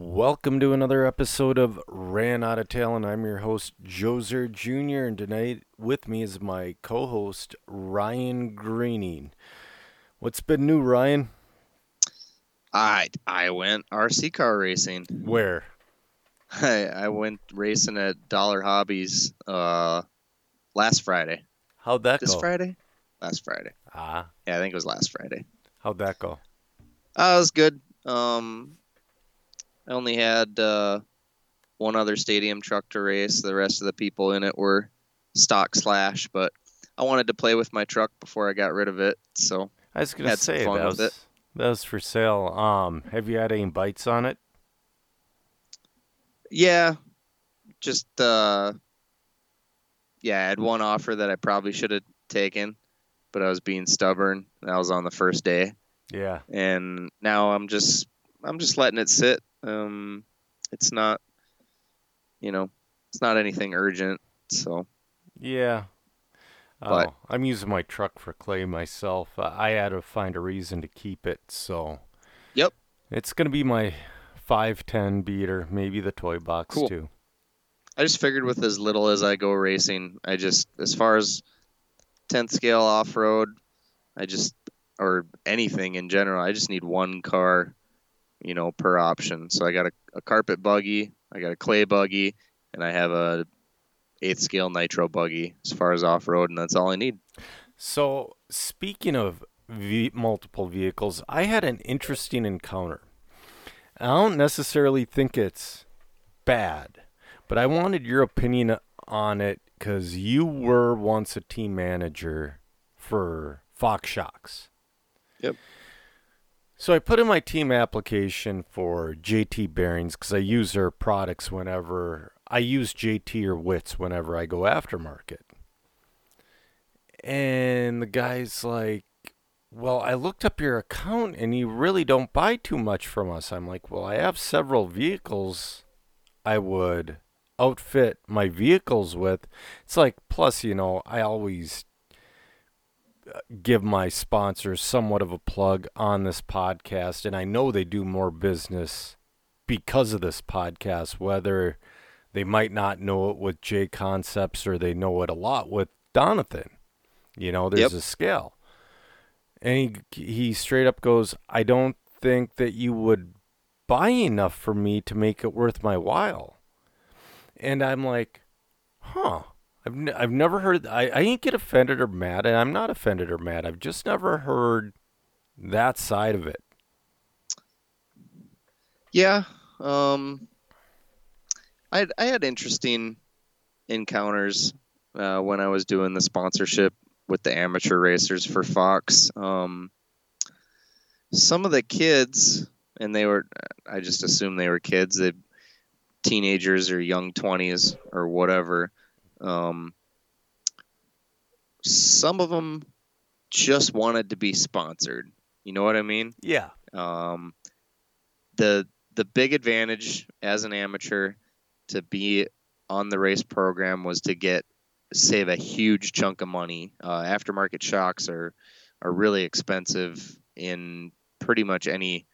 Welcome to another episode of Ran Out of Talent, and I'm your host, Joser Jr., and tonight with me is my co host, Ryan Greening. What's been new, Ryan? I I went RC car racing. Where? I I went racing at Dollar Hobbies uh last Friday. How'd that This go? This Friday? Last Friday. Ah, Yeah, I think it was last Friday. how'd that go? Uh, it was good. Um, I only had uh, one other stadium truck to race. The rest of the people in it were stock slash, but I wanted to play with my truck before I got rid of it. So I was gonna say that was it. that was for sale. Um, have you had any bites on it? yeah, just uh, yeah, I had one offer that I probably should have taken, but I was being stubborn. That was on the first day. Yeah. and now I'm just I'm just letting it sit. Um, it's not, you know, it's not anything urgent. So Yeah. But- Oh, I'm using my truck for clay myself. Uh, I had to find a reason to keep it, so. Yep. It's gonna be my 510 beater, maybe the toy box Cool. too. I just figured with as little as I go racing, I just as far as 10th scale off road, I just or anything in general, I just need one car, you know, per option. So I got a, a carpet buggy, I got a clay buggy, and I have a eighth scale nitro buggy as far as off road, and that's all I need. So, speaking of ve- multiple vehicles, I had an interesting encounter. I don't necessarily think it's bad, but I wanted your opinion on it because you were once a team manager for Fox Shocks. Yep. So I put in my team application for JT Bearings because I use their products whenever I use JT or Wits whenever I go aftermarket. And the guy's like, Well, I looked up your account and you really don't buy too much from us. I'm like, Well, I have several vehicles I would outfit my vehicles with. It's like, plus, you know, I always give my sponsors somewhat of a plug on this podcast, and I know they do more business because of this podcast, whether they might not know it with J Concepts or they know it a lot with Donathan. You know, there's Yep. a scale. And he, he straight up goes, I don't think that you would buy enough for me to make it worth my while. And I'm like, huh. I've, n- I've never heard, I, I ain't get offended or mad, and I'm not offended or mad. I've just never heard that side of it. Yeah. Um, I I had interesting encounters uh, when I was doing the sponsorship with the amateur racers for Fox. Um, some of the kids, and they were, I just assumed they were kids, they teenagers or young twenties or whatever. Um, some of them just wanted to be sponsored. You know what I mean? Yeah. Um, the the big advantage as an amateur to be on the race program was to get save a huge chunk of money. Uh, aftermarket shocks are are really expensive in pretty much any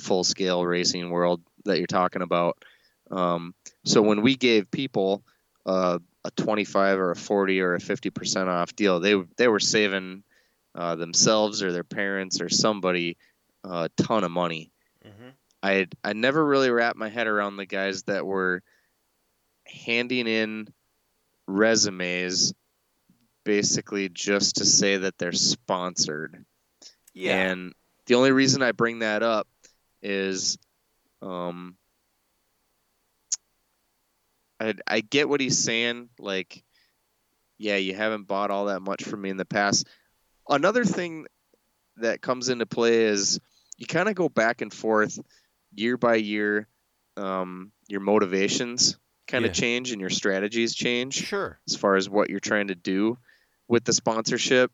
full scale racing world that you're talking about. Um, so when we gave people uh, a 25 or a 40 or a 50 percent off deal, they they were saving uh, themselves or their parents or somebody a ton of money. Mm-hmm. I I never really wrapped my head around the guys that were handing in resumes basically just to say that they're sponsored. Yeah. And the only reason I bring that up is um I I get what he's saying like yeah, you haven't bought all that much from me in the past. Another thing that comes into play is you kind of go back and forth year by year um your motivations kind of Yeah. change and your strategies change sure. as far as what you're trying to do with the sponsorship.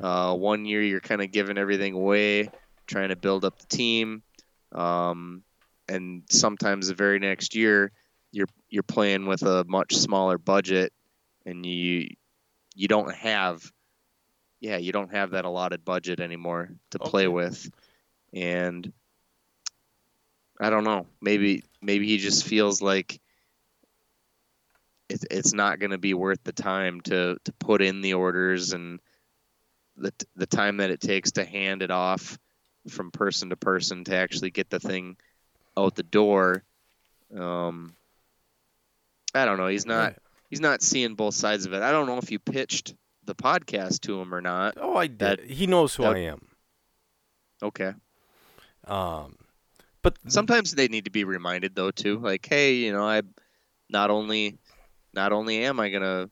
Uh, one year you're kind of giving everything away, trying to build up the team, um, and sometimes the very next year you're you're playing with a much smaller budget, and you you don't have yeah you don't have that allotted budget anymore to play with, and I don't know. Maybe maybe he just feels like it, it's not going to be worth the time to to put in the orders and the the time that it takes to hand it off from person to person to actually get the thing out the door. Um, I don't know. He's not he's not seeing both sides of it. I don't know if you pitched the podcast to him or not. Oh, I did. That- he knows who that- I am. Okay. Um, but Sometimes they need to be reminded though too. Like, hey, you know, I not only not only am I gonna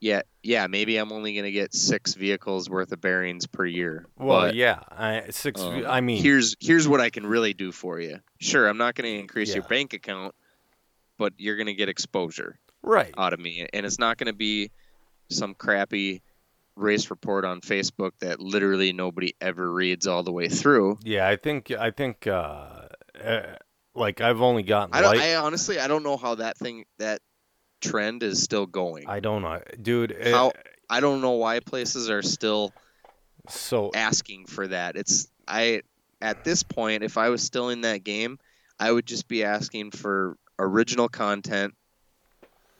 yeah, yeah, maybe I'm only gonna get six vehicles worth of bearings per year. well, but, yeah, I, six. um, I mean, here's here's what I can really do for you. Sure, I'm not gonna increase your bank account, but you're gonna get exposure right. out of me. And it's not gonna be some crappy race report on Facebook that literally nobody ever reads all the way through. Yeah, I think I think uh, uh like I've only gotten I don't. light. I honestly, I don't know how that thing, that trend is still going. I, I don't know, dude. it- How- don't know why places are still so asking for that. It's I at this point, if I was still in that game, I would just be asking for original content,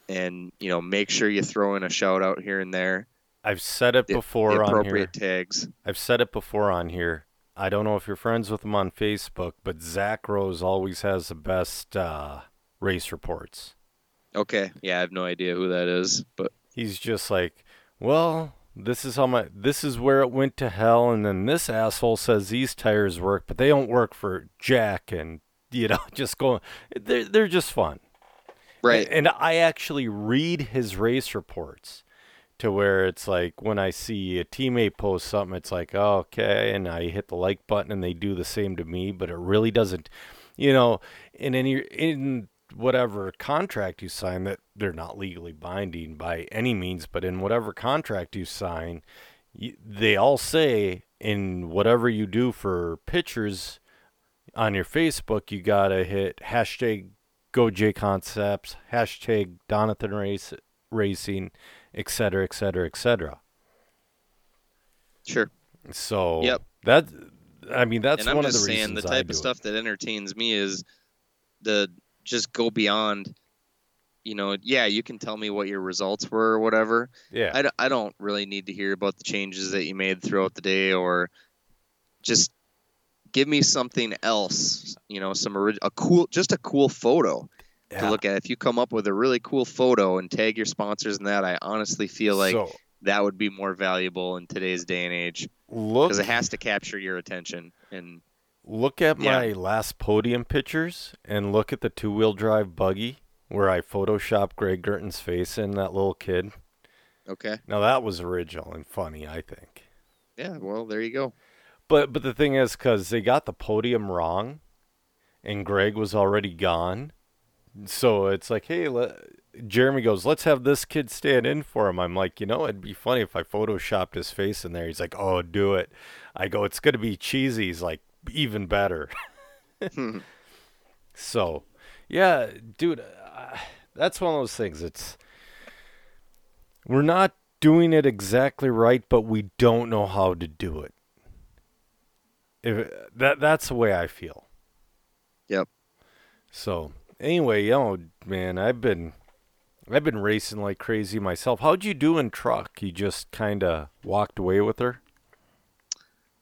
and you know, make sure you throw in a shout out here and there. I've said it the- before the on here. appropriate tags. I've said it before on here. I don't know if you're friends with him on Facebook, but Zach Rose always has the best uh, race reports. Okay, yeah, I have no idea who that is, but He's just like, well, this is how my this is where it went to hell, and then this asshole says these tires work, but they don't work for Jack, and you know, just going. They're they're just fun. right. And I actually read his race reports to where it's like when I see a teammate post something, it's like, oh, okay. And I hit the like button and they do the same to me, but it really doesn't, you know, in any, in whatever contract you sign that they're not legally binding by any means, but in whatever contract you sign, they all say in whatever you do for pictures on your Facebook, you got to hit hashtag Go J Concepts, hashtag Donathan Race, Racing, et cetera, et cetera, et cetera. Sure. So Yep. that I mean that's and I'm one just of the saying reasons the type of it. stuff that entertains me is the just go beyond you know yeah you can tell me what your results were or whatever Yeah, I, d- I don't really need to hear about the changes that you made throughout the day or just give me something else you know some orig- a cool just a cool photo to look at if you come up with a really cool photo and tag your sponsors in that i honestly feel like so that would be more valuable in today's day and age because it has to capture your attention and look at Yeah. my last podium pictures and look at the two wheel drive buggy where I photoshopped Greg Girton's face in that little kid. okay Now that was original and funny, I think. Yeah, well, there you go. But but the thing is, because they got the podium wrong, and Greg was already gone, so it's like, hey, let, Jeremy goes, let's have this kid stand in for him. I'm like, you know, it'd be funny if I photoshopped his face in there. He's like, oh, do it. I go, it's gonna be cheesy. He's like, even better. so, yeah, dude, uh, that's one of those things. It's we're not doing it exactly right, but we don't know how to do it. If that that's the way I feel. Yep. So anyway, you know, man, I've been I've been racing like crazy myself. How'd you do in truck? You just kind of walked away with her.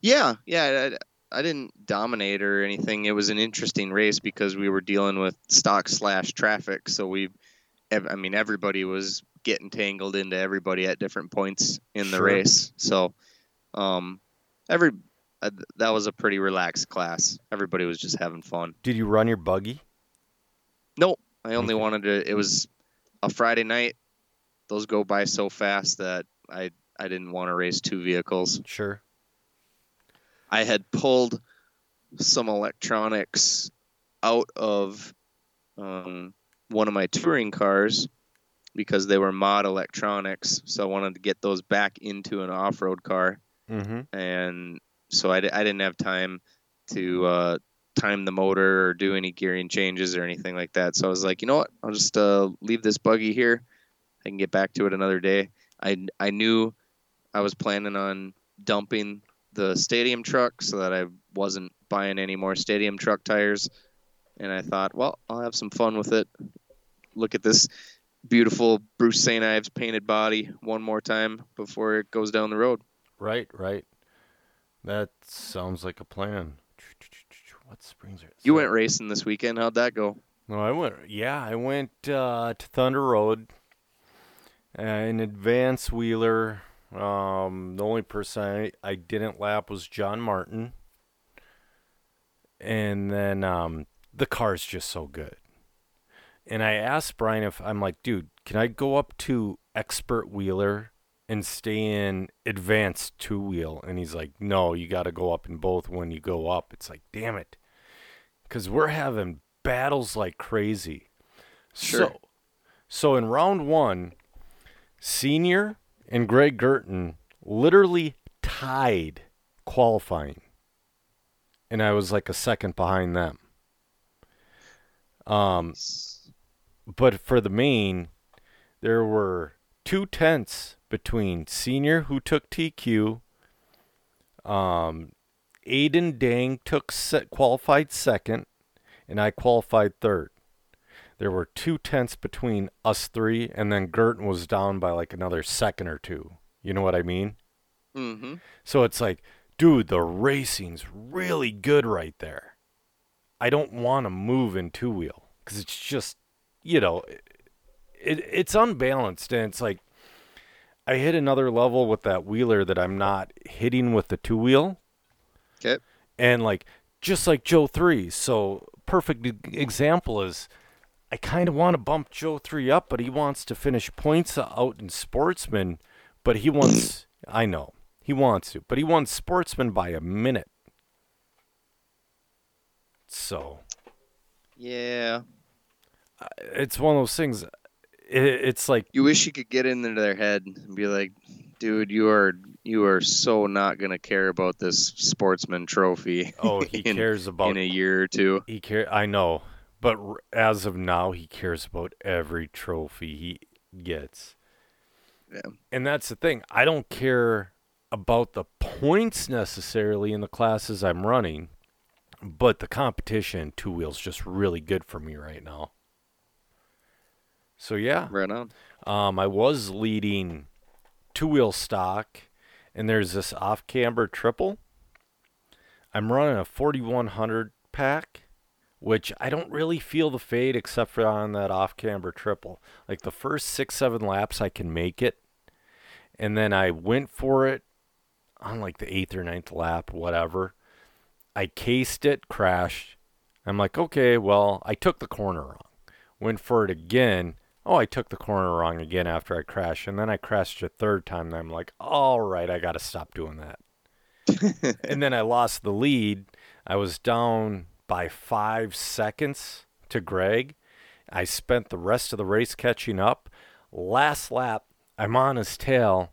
Yeah, yeah. I, I didn't dominate or anything. It was an interesting race because we were dealing with stock slash traffic. So we, I mean, everybody was getting tangled into everybody at different points in the Sure. race. So, um, every that was a pretty relaxed class. Everybody was just having fun. Did you run your buggy? Nope. I only Okay. wanted to. It was a Friday night. Those go by so fast that I I didn't want to race two vehicles. Sure. I had pulled some electronics out of um, one of my touring cars because they were mod electronics. So I wanted to get those back into an off-road car, Mm-hmm. and so I, I didn't have time to uh, time the motor or do any gearing changes or anything like that. So I was like, you know what? I'll just uh, leave this buggy here. I can get back to it another day. I I knew I was planning on dumping the stadium truck so that I wasn't buying any more stadium truck tires. and I thought, well, I'll have some fun with it. Look at this beautiful Bruce St. Ives painted body one more time before it goes down the road. Right, right. That sounds like a plan. What springs are You went racing this weekend. How'd that go? No, I went. Yeah, I went uh, to Thunder Road. Uh, an advance wheeler. Um, the only person I, I didn't lap was John Martin. And then um, the car's just so good. And I asked Brian if I'm like, dude, can I go up to expert wheeler and stay in advanced two wheel? And he's like, no, you got to go up in both when you go up. It's like, damn it. Because we're having battles like crazy. Sure. So, so in round one, Senior and Greg Girton literally tied qualifying. And I was like a second behind them. Um, but for the main, there were two tenths between Senior, who took TQ. Um, Aiden Dang took set, qualified second, and I qualified third. There were two tenths between us three, and then Girton was down by like another second or two. You know what I mean? Mm-hmm. So it's like, dude, the racing's really good right there. I don't want to move in two wheel because it's just, you know, it, it, it's unbalanced. And it's like, I hit another level with that wheeler that I'm not hitting with the two wheel. Okay. And like, just like Joe 3. So, perfect example is I kind of want to bump Joe 3 up, but he wants to finish points out in sportsman, but he wants, I know, he wants to, but he wants sportsman by a minute. So, Yeah. it's one of those things. It, it's like, You wish you could get into their head and be like, dude, you are you are so not gonna care about this sportsman trophy. oh, he in, cares about in a year or two. He care. I know, but r- as of now, he cares about every trophy he gets. Yeah. And that's the thing. I don't care about the points necessarily in the classes I'm running, but the competition two wheels just really good for me right now. So yeah, Right on. um, I was leading two wheel stock, and there's this off camber triple. I'm running a 4100 pack, which I don't really feel the fade except for on that off camber triple. Like the first six, seven laps, I can make it. And then I went for it on like the eighth or ninth lap, whatever. I cased it, crashed. I'm like, okay, well, I took the corner wrong. Went for it again. Oh, I took the corner wrong again after I crashed. And then I crashed a third time. And I'm like, all right, I got to stop doing that. and then I lost the lead. I was down by five seconds to Greg. I spent the rest of the race catching up. Last lap, I'm on his tail,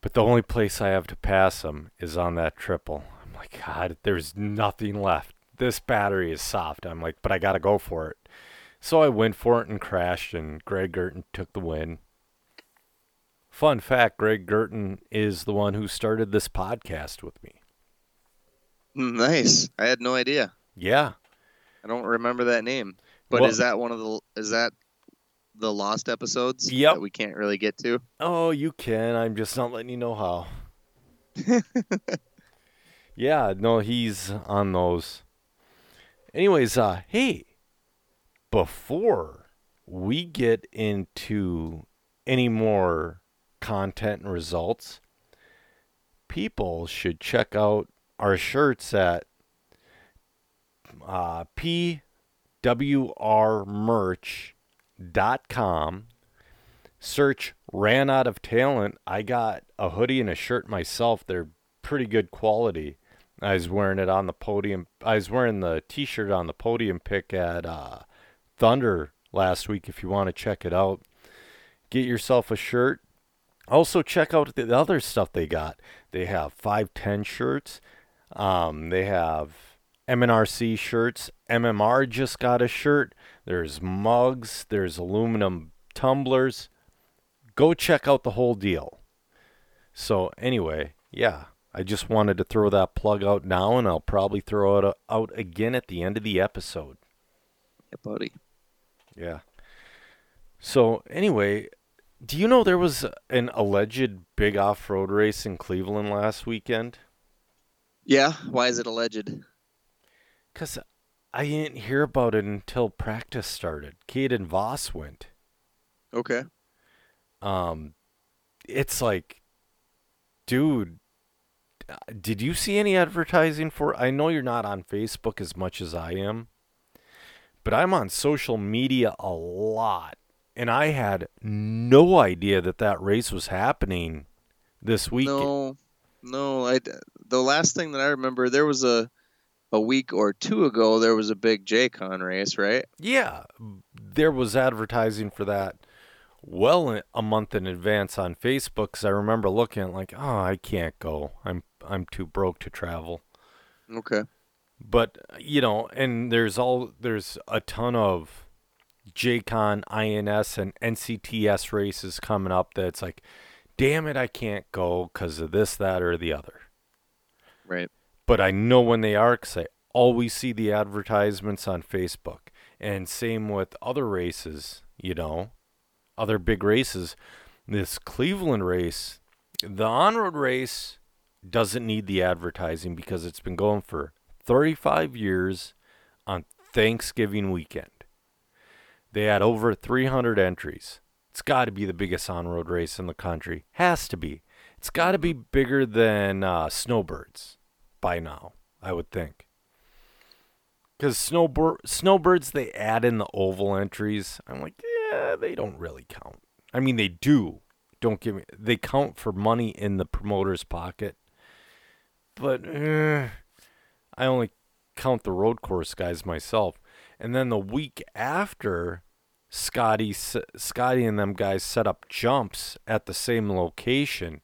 but the only place I have to pass him is on that triple. I'm like, God, there's nothing left. This battery is soft. I'm like, but I got to go for it. So I went for it and crashed, and Greg Girton took the win. Fun fact Greg Girton is the one who started this podcast with me. Nice. I had no idea. Yeah. I don't remember that name. But Well- is that one of the is that the lost episodes Yep. that we can't really get to? Oh, you can. I'm just not letting you know how. yeah, no, he's on those. Anyways, uh, hey, before we get into any more content and results, people should check out our shirts at uh, pwrmerch.com search ran out of talent. I got a hoodie and a shirt myself. They're pretty good quality. I was wearing it on the podium i was wearing the t-shirt on the podium pick at uh, thunder last week if you want to check it out. Get yourself a shirt. Also check out the other stuff they got. They have 510 shirts. Um, they have mnrc shirts. Mmr just got a shirt. There's mugs. There's aluminum tumblers. Go check out the whole deal. So anyway, yeah, I just wanted to throw that plug out now, and I'll probably throw it out again at the end of the episode. Buddy. Yeah. So anyway, do you know there was an alleged big off-road race in Cleveland last weekend? Yeah. Why is it alleged? Cause I didn't hear about it until practice started. Kate and Voss went. Okay. Um, it's like, dude, did you see any advertising for? I know you're not on Facebook as much as I am, but I'm on social media a lot, and I had no idea that that race was happening this week. No, no. I the last thing that I remember there was a a week or two ago there was a big JCon race, right? Yeah, there was advertising for that well a month in advance on Facebook because I remember looking like, oh, I can't go. I'm I'm too broke to travel. Okay. But you know, and there's all there's a ton of JCon, INS, and NCTS races coming up. That's like, damn it, I can't go because of this, that, or the other. Right. But I know when they are because I always see the advertisements on Facebook. And same with other races, you know, other big races. This Cleveland race, the on road race doesn't need the advertising because it's been going for 35 years on Thanksgiving weekend. They had over 300 entries. It's got to be the biggest on road race in the country. Has to be. It's got to be bigger than uh, Snowbirds by now, I would think. Because snowbird, snowbirds, they add in the oval entries. I'm like, yeah, they don't really count. I mean, they do. Don't give me. They count for money in the promoter's pocket. But eh, I only count the road course guys myself. And then the week after, Scotty, Scotty and them guys set up jumps at the same location.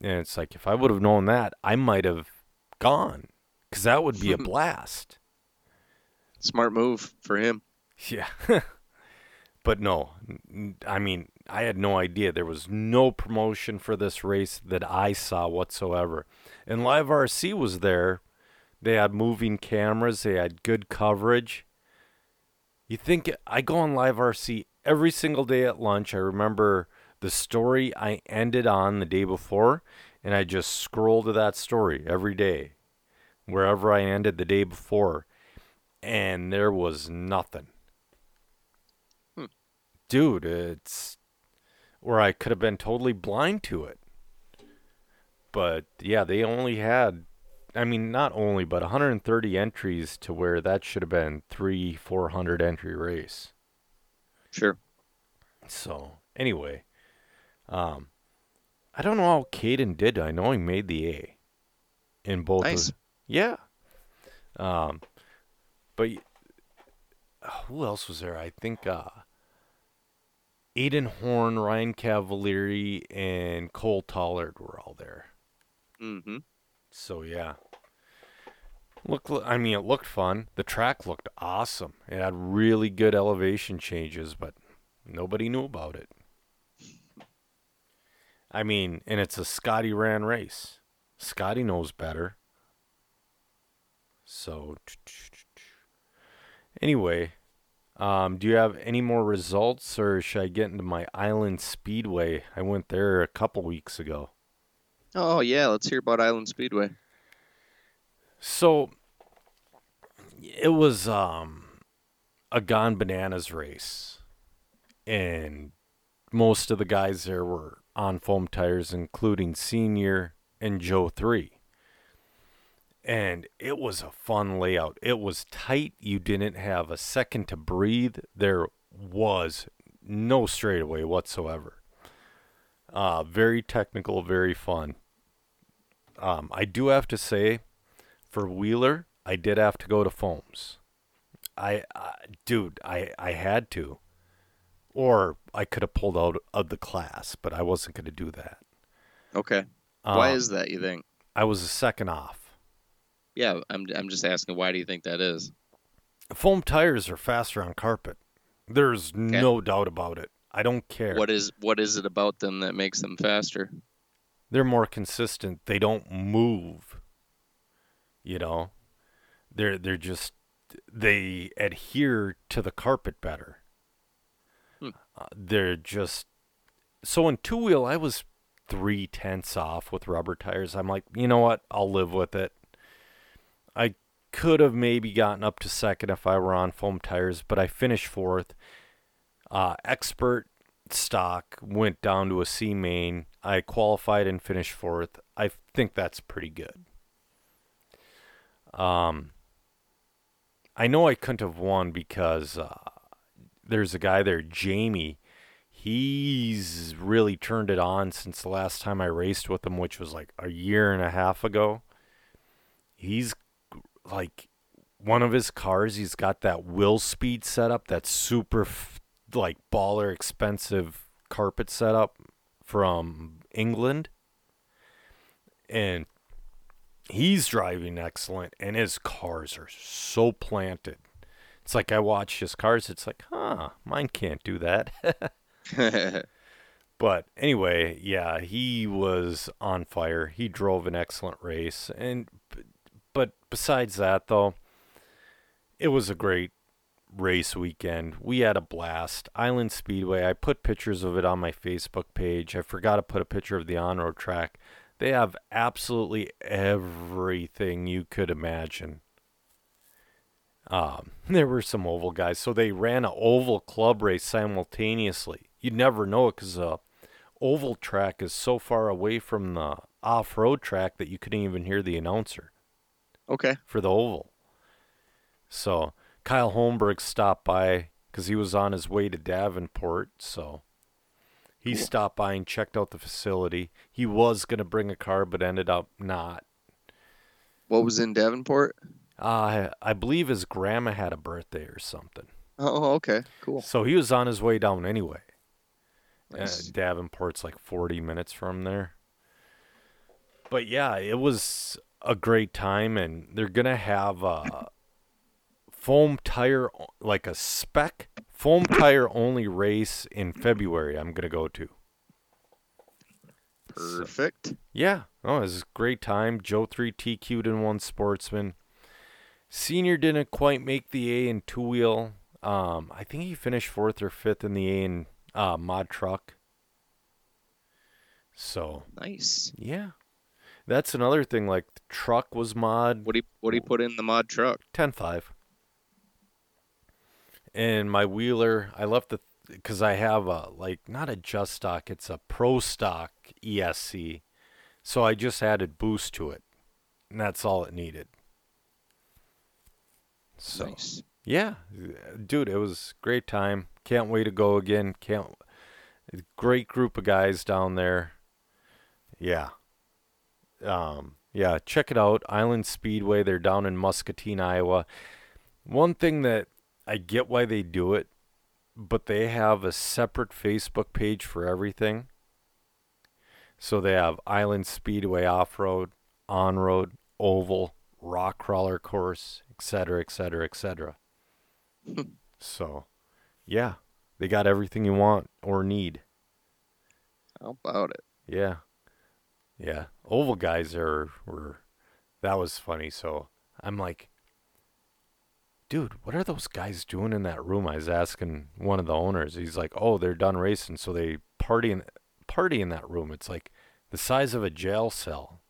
And it's like, if I would have known that, I might have gone because that would be a blast. Smart move for him. Yeah. but no, I mean, I had no idea. There was no promotion for this race that I saw whatsoever. And Live RC was there. They had moving cameras, they had good coverage. You think I go on Live RC every single day at lunch. I remember the story I ended on the day before, and I just scroll to that story every day, wherever I ended the day before, and there was nothing. Hmm. Dude, it's where I could have been totally blind to it. But yeah, they only had, I mean, not only, but 130 entries to where that should have been three, 400 entry race. Sure. So anyway, um, I don't know how Caden did. I know he made the A in both. Nice. Of, yeah. Um, but who else was there? I think uh, Aiden Horn, Ryan Cavalieri, and Cole Tollard were all there. Mm-hmm. So yeah. Look, I mean, it looked fun. The track looked awesome. It had really good elevation changes, but nobody knew about it. I mean, and it's a Scotty ran race. Scotty knows better. So, anyway, um, do you have any more results, or should I get into my Island Speedway? I went there a couple weeks ago. Oh yeah, let's hear about Island Speedway. So, it was um, a Gone Bananas race, and most of the guys there were on foam tires, including Senior and Joe 3. And it was a fun layout. It was tight. You didn't have a second to breathe. There was no straightaway whatsoever. Uh, very technical, very fun. Um, I do have to say, for Wheeler, I did have to go to foams. I, uh, dude, I, I had to or I could have pulled out of the class, but I wasn't going to do that. Okay. Why um, is that? You think? I was a second off. Yeah, I'm. I'm just asking. Why do you think that is? Foam tires are faster on carpet. There's okay. no doubt about it. I don't care. What is What is it about them that makes them faster? They're more consistent. They don't move. You know, they're they're just they adhere to the carpet better. Hmm. Uh, they're just so in two wheel. I was three tenths off with rubber tires. I'm like, you know what? I'll live with it. I could have maybe gotten up to second if I were on foam tires, but I finished fourth. Uh, expert stock went down to a C main. I qualified and finished fourth. I think that's pretty good. Um, I know I couldn't have won because uh, there's a guy there, Jamie. He's really turned it on since the last time I raced with him, which was like a year and a half ago. He's like one of his cars. He's got that will speed setup, that super like baller expensive carpet setup from England, and he's driving excellent, and his cars are so planted. It's like I watch his cars. It's like, huh, mine can't do that. but anyway, yeah, he was on fire. He drove an excellent race, and but besides that, though, it was a great race weekend. We had a blast. Island Speedway. I put pictures of it on my Facebook page. I forgot to put a picture of the on-road track. They have absolutely everything you could imagine. Um, there were some oval guys, so they ran an oval club race simultaneously. You'd never know it because uh, oval track is so far away from the off-road track that you couldn't even hear the announcer okay. for the oval. So Kyle Holmberg stopped by because he was on his way to Davenport. So he Cool. stopped by and checked out the facility. He was going to bring a car, but ended up not. What was in Davenport? Uh, I believe his grandma had a birthday or something. Oh, okay. Cool. So he was on his way down anyway. Uh, Davenport's like 40 minutes from there. But yeah, it was a great time, and they're going to have a foam tire, like a spec foam tire only race in February. I'm going to go to. So- Perfect. yeah. Oh, it was a great time. Joe 3 TQ'd in one sportsman. Senior didn't quite make the A in two wheel. Um, I think he finished fourth or fifth in the A in uh, mod truck. So Nice. yeah, that's another thing. Like the truck was mod What do you what do you put in the mod truck? 10.5. And my wheeler, I left the because I have a like not a just stock, it's a pro stock ESC. So I just added boost to it. And that's all it needed. So Nice. yeah, dude, it was great time. Can't wait to go again. Can't great group of guys down there. Yeah. Um yeah, check it out. Island Speedway, they're down in Muscatine, Iowa. One thing that I get why they do it, but they have a separate Facebook page for everything. So they have Island Speedway off-road, on-road, oval, rock crawler course, etc., etc., etc. So, yeah, they got everything you want or need. How about it? Yeah, yeah. Oval guys are were that was funny. So I'm like, dude, what are those guys doing in that room? I was asking one of the owners. He's like, oh, they're done racing, so they party in party in that room. It's like the size of a jail cell.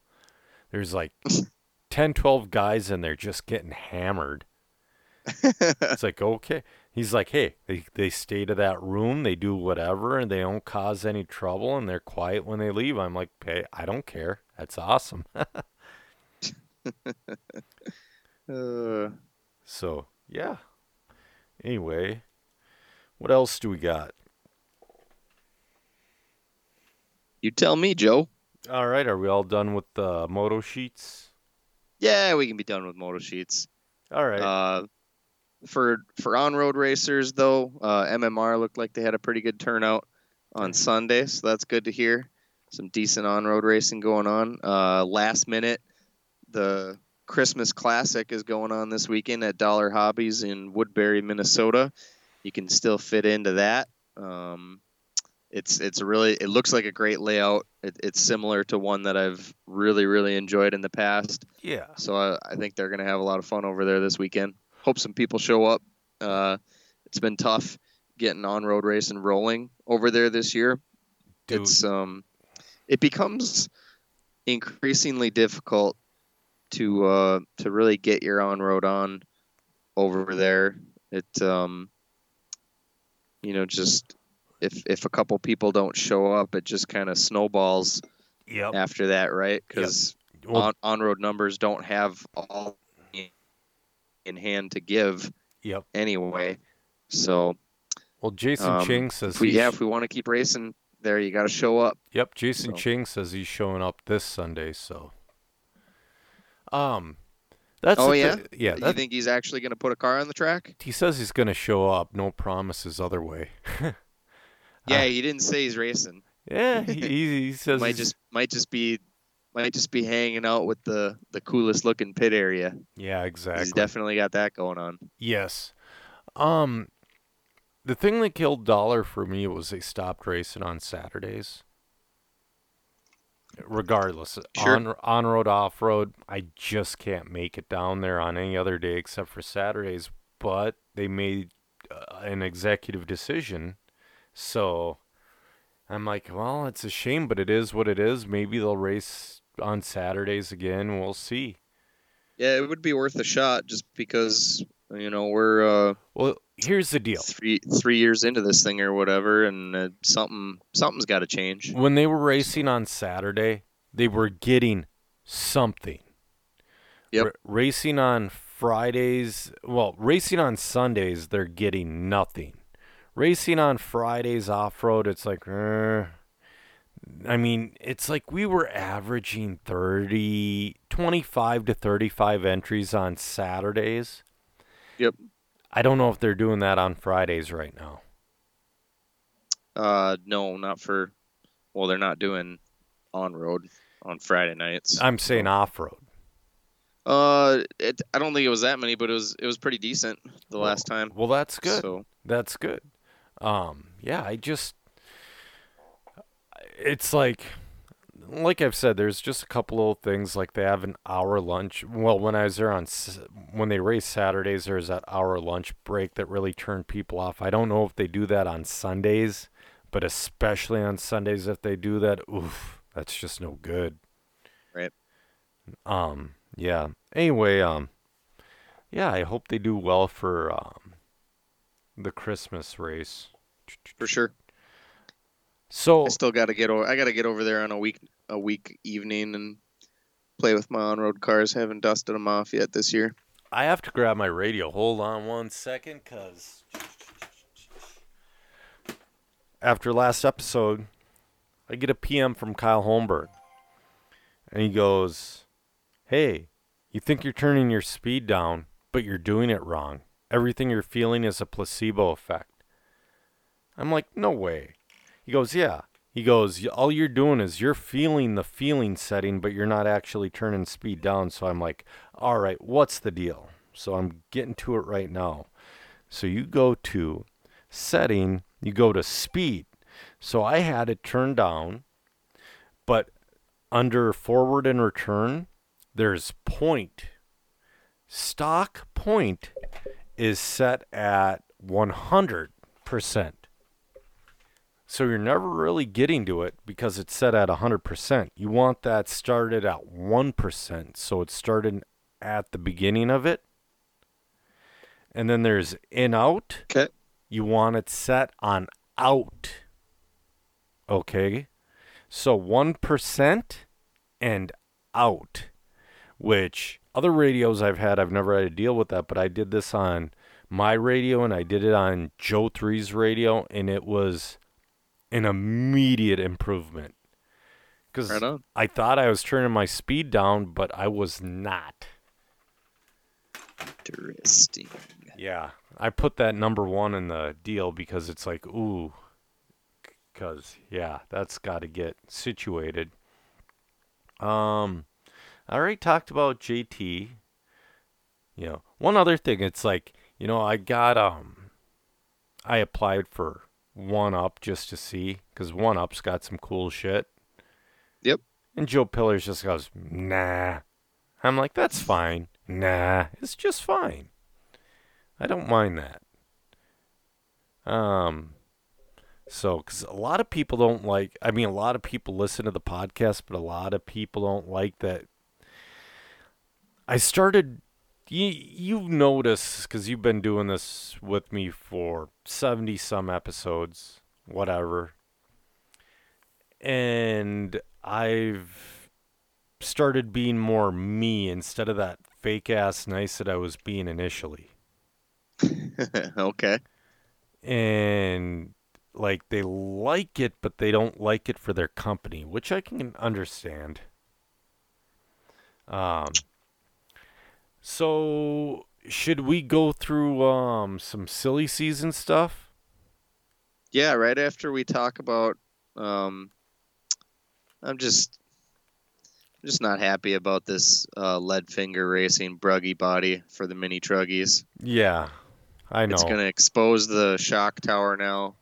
There's like 10, 12 guys in there just getting hammered. It's like, okay. He's like, hey, they, they stay to that room, they do whatever, and they don't cause any trouble, and they're quiet when they leave. I'm like, hey, I don't care. That's awesome. Uh, so, yeah. Anyway, what else do we got? you tell me, Joe. All right, are we all done with the moto sheets? Yeah, we can be done with moto sheets. All right. Uh, for for on road racers though, uh, MMR looked like they had a pretty good turnout on Sunday, so that's good to hear. Some decent on road racing going on. Uh, last minute, the Christmas Classic is going on this weekend at Dollar Hobbies in Woodbury, Minnesota. You can still fit into that. Um, it's it's really it looks like a great layout. It, it's similar to one that I've really really enjoyed in the past. Yeah. So I, I think they're gonna have a lot of fun over there this weekend. Hope some people show up. Uh, it's been tough getting on road racing rolling over there this year. Dude, It's um, it becomes increasingly difficult to uh to really get your on road on over there. It um, you know, just if if a couple people don't show up, it just kind of snowballs yep. after that, right? Because Well, on on road numbers don't have all in- in hand to give yep. anyway. So Well, Jason um, Ching says if we, yeah, if we want to keep racing there, you got to show up. Yep, Jason So- Ching says he's showing up this Sunday, so um that's Oh, yeah? thi- yeah, you think he's actually going to put a car on the track? he says he's going to show up, no promises other way. Yeah, Uh, he didn't say he's racing. yeah, he, he, he says Might he's- just might just be might just be hanging out with the the coolest looking pit area. Yeah, exactly. He's definitely got that going on. Yes. Um the thing that killed Dollar for me was they stopped racing on Saturdays. Regardless, Sure. on on road, off road, I just can't make it down there on any other day except for Saturdays. But they made uh, an executive decision, so I'm like, well, it's a shame, but it is what it is. Maybe they'll race on Saturdays again. We'll see. Yeah, it would be worth a shot just because you know we're uh, Well, here's the deal. three three years into this thing or whatever, and uh, something something's got to change. When they were racing on Saturday, they were getting something. Yep. R- racing on Fridays, well, racing on Sundays, they're getting nothing. Racing on Fridays off road, it's like, eh. I mean, it's like we were averaging 30, 25 to 35 entries on Saturdays. Yep. I don't know if they're doing that on Fridays right now. Uh, no, not for. Well, they're not doing on road on Friday nights. I'm saying off road. Uh, it, I don't think it was that many, but it was it was pretty decent the Well, last time. Well, that's good. So That's good. Um, yeah, I just, it's like, like I've said, there's just a couple little things like they have an hour lunch. Well, when I was there on, when they race Saturdays, there's that hour lunch break that really turned people off. I don't know if they do that on Sundays, but especially on Sundays, if they do that, oof, that's just no good. Right. Um, yeah. Anyway, um, yeah, I hope they do well for, um, the Christmas race. for sure, So I still got to get over. I got to get over there on a week a week evening and play with my on road cars. Haven't dusted them off yet this year. I have to grab my radio. Hold on one second, cause after last episode, I get a PM from Kyle Holmberg, and he goes, "Hey, you think you're turning your speed down, but you're doing it wrong. Everything you're feeling is a placebo effect." I'm like, "No way." He goes, "Yeah." He goes, all you're doing is you're feeling the feeling setting, but you're not actually turning speed down. So I'm like, all right, what's the deal? So I'm getting to it right now. So you go to setting, you go to speed. So I had it turned down, but under forward and return, there's point. Stock point is set at 100%. So you're never really getting to it because it's set at 100%. You want that started at 1%. So it's started at the beginning of it. And then there's in out. Okay. You want it set on out. Okay. So 1% and out, which other radios I've had, I've never had to deal with that, but I did this on my radio and I did it on Joe 3's radio, and it was an immediate improvement. Because Right. I thought I was turning my speed down, but I was not. Interesting. Yeah, I put that number one in the deal because it's like, ooh, because yeah, that's got to get situated. Um, I already talked about JT. You know, one other thing, it's like, you know, I got um, I applied for one up just to see because one up's got some cool shit. Yep. And Joe Pillars just goes, nah. I'm like, that's fine. Nah, it's just fine. I don't mind that. Um, so, because a lot of people don't like, I mean, a lot of people listen to the podcast, but a lot of people don't like that. I started, you, you've noticed, because you've been doing this with me for 70 some episodes, whatever. And I've started being more me instead of that fake ass nice that I was being initially. okay. And like they like it, but they don't like it for their company, which I can understand. Um, so should we go through um some silly season stuff? Yeah, right after we talk about um I'm just I'm just not happy about this uh, Leadfinger racing bruggy body for the mini truggies. Yeah, I know. It's going to expose the shock tower now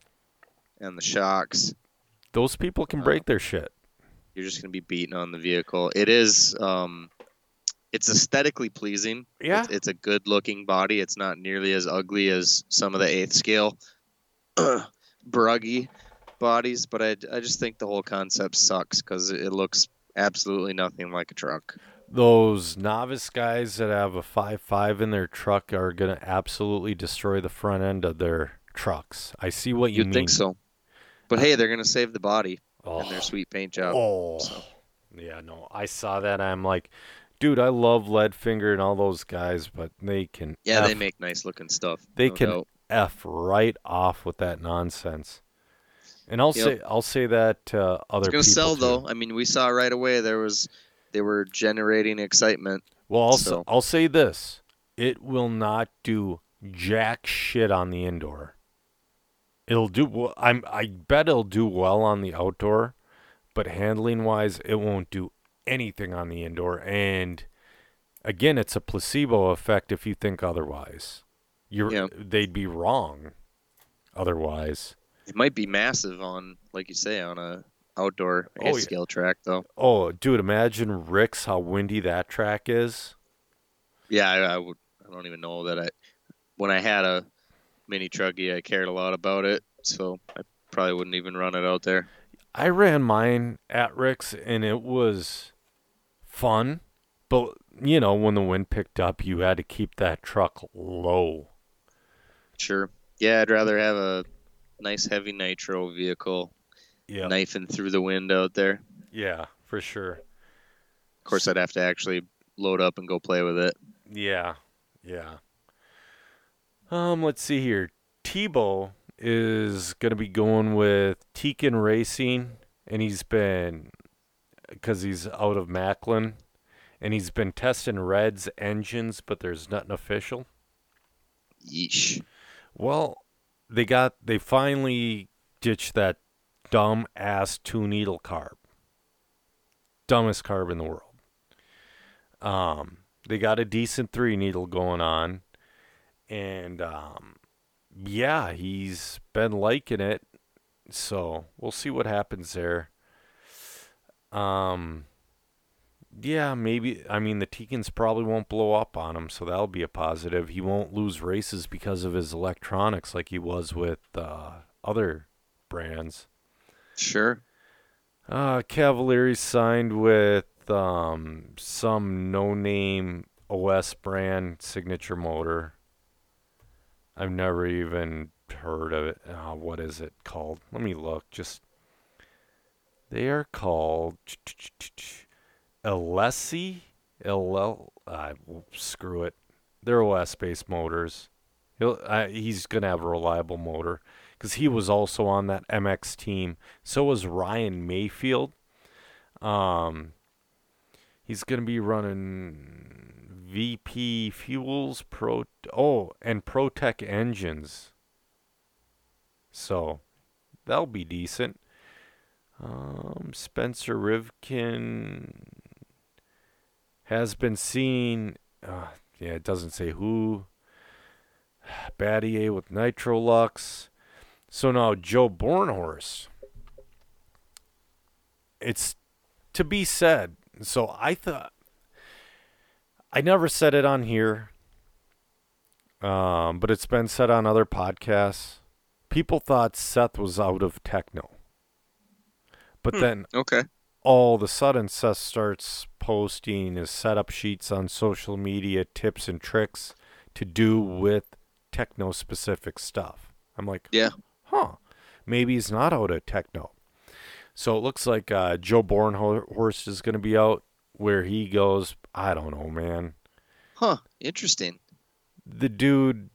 and the shocks. Those people can break their shit. You're just going to be beating on the vehicle. It is um it's aesthetically pleasing. Yeah. It's, it's a good looking body. It's not nearly as ugly as some of the eighth scale bruggy bodies, but I, I just think the whole concept sucks because it looks absolutely nothing like a truck. Those novice guys that have a five five in their truck are gonna absolutely destroy the front end of their trucks. I see what you You'd mean. think so. But hey, they're gonna save the body Oh, and their sweet paint job. oh. so. yeah, no, I saw that. I'm like, dude, I love Leadfinger and all those guys, but they can Yeah, they make nice looking stuff. They no can- doubt. f right off with that nonsense. And I'll Yep. say I'll say that to other It's gonna sell too. though. I mean, we saw right away there was they were generating excitement. Well, I'll, So- I'll say this: it will not do jack shit on the indoor. It'll do. I'm. I bet it'll do well on the outdoor, but handling wise, it won't do anything on the indoor. And again, it's a placebo effect if you think otherwise. You're. Yeah. They'd be wrong. Otherwise, It might be massive on, like you say, on a outdoor Oh, yeah. scale track though. oh, dude, imagine Rick's how windy that track is. Yeah, I, I would. I don't even know that I. When I had a mini truggy, I cared a lot about it, so I probably wouldn't even run it out there. I ran mine at Rick's and it was fun, but you know, when the wind picked up, you had to keep that truck low. Sure. Yeah, I'd rather have a nice heavy nitro vehicle Yeah. knifing through the wind out there. Yeah, for sure. Of course, I'd have to actually load up and go play with it. Yeah. Yeah. Um, let's see here. Tebo is going to be going with Tekin Racing and he's been cuz he's out of Macklin and he's been testing Red's engines, but there's nothing official. Yeesh. Well, they got they finally ditched that dumb ass two needle carb. Dumbest carb in the world. Um, they got a decent three needle going on, and um, yeah, he's been liking it. So we'll see what happens there. Um, yeah, maybe. I mean, the Tekins probably won't blow up on him, so that'll be a positive. He won't lose races because of his electronics like he was with uh, other brands. Sure. Uh, Cavalieri signed with um, some no-name OS brand signature motor. I've never even heard of it. Uh, what is it called? Let me look. Just they are called Alessi. LL. Uh, screw it. They're OS-based motors. He's gonna have a reliable motor because he was also on that MX team. So was Ryan Maifield. Um, he's gonna be running VP Fuels Pro. Oh, and ProTech engines. So that'll be decent. Um, Spencer Rivkin has been seen. Uh, yeah, it doesn't say who. Battier with Nitrolux. So now Joe Bornhorst. It's to be said. So I thought I never said it on here, um, but it's been said on other podcasts. People thought Seth was out of Tekno, but Hmm. then Okay. all of a sudden Seth starts posting his setup sheets on social media, tips and tricks to do with Tekno specific stuff. I'm like, Yeah. huh, maybe he's not out of Tekno. So it looks like uh, Joe Bornhorst is going to be out where he goes. I don't know, man. Huh. Interesting. The dude,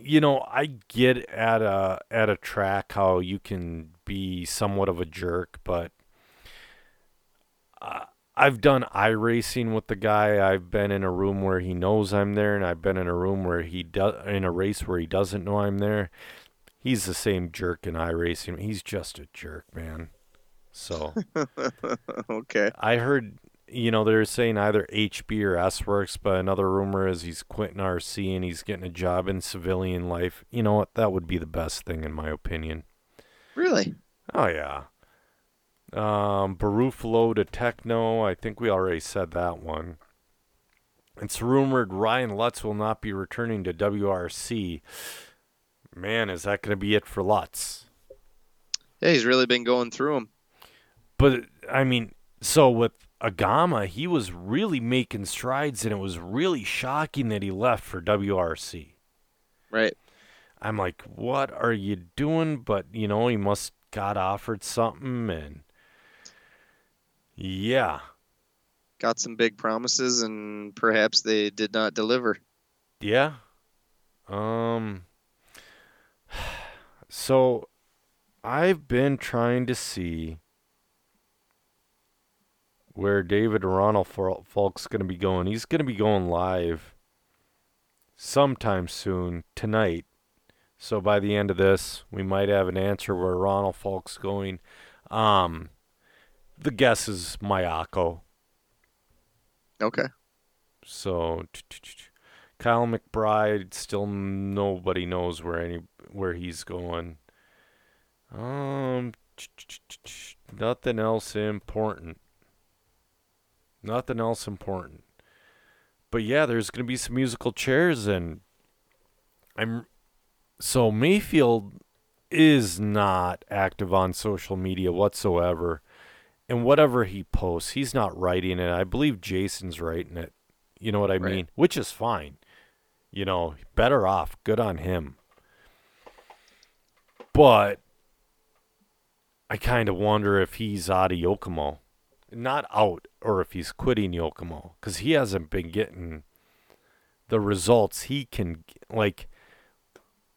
you know, I get at a at a track how you can be somewhat of a jerk, but uh, I've done iRacing with the guy. I've been in a room where he knows I'm there, and I've been in a room where he does in a race where he doesn't know I'm there. He's the same jerk in iRacing. He's just a jerk, man. So okay. I heard, you know, they're saying either HB or SWorkz, but another rumor is he's quitting RC and he's getting a job in civilian life. You know what? That would be the best thing, in my opinion. Really? Oh yeah. Um, Barufalo to Tekno. I think we already said that one. It's rumored Ryan Lutz will not be returning to WRC. Man, is that going to be it for Lutz? Yeah, he's really been going through them. But I mean, so with Agama, he was really making strides, and it was really shocking that he left for WRC. Right. I'm like, what are you doing? But you know, he must got offered something, and yeah, Got some big promises, and perhaps they did not deliver. yeah. Um. So, I've been trying to see where David Ronnefalk's going to be going. He's going to be going live sometime soon tonight. So by the end of this, we might have an answer where Ronnefalk's going. Um, the guess is Mayako. Okay. So Kyle McBride still nobody knows where any where he's going. Um, nothing else important. Nothing else important. But yeah, there's going to be some musical chairs and I'm so Maifield is not active on social media whatsoever. And whatever he posts, he's not writing it. I believe Jason's writing it. You know what I Right. mean? Which is fine. You know, better off. Good on him. But I kind of wonder if he's out of Yokomo. Not out, or if he's quitting Yokomo. Because he hasn't been getting the results he can. Like,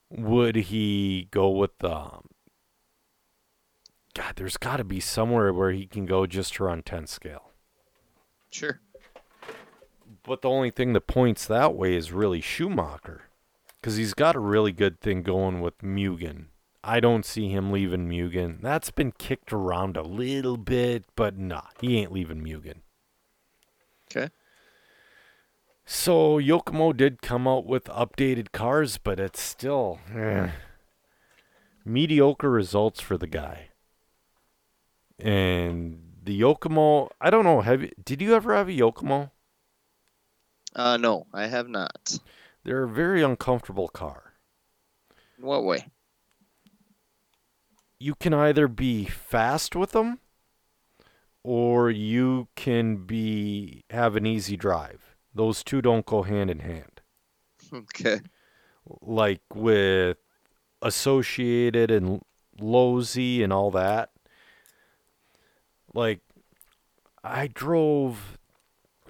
would he go with the. Um, God, there's got to be somewhere where he can go just to run 10 scale. Sure. But the only thing that points that way is really Schumacher. Because he's got a really good thing going with Mugen. I don't see him leaving Mugen. That's been kicked around a little bit, but nah, he ain't leaving Mugen. Okay. So Yokomo did come out with updated cars, but it's still eh, mediocre results for the guy. And the Yokomo, I don't know. Have you, did you ever have a Yokomo? Uh, no, I have not. They're a very uncomfortable car. In what way? You can either be fast with them, or you can be have an easy drive. Those two don't go hand in hand. Okay. like with Associated and Losi and all that. Like, I drove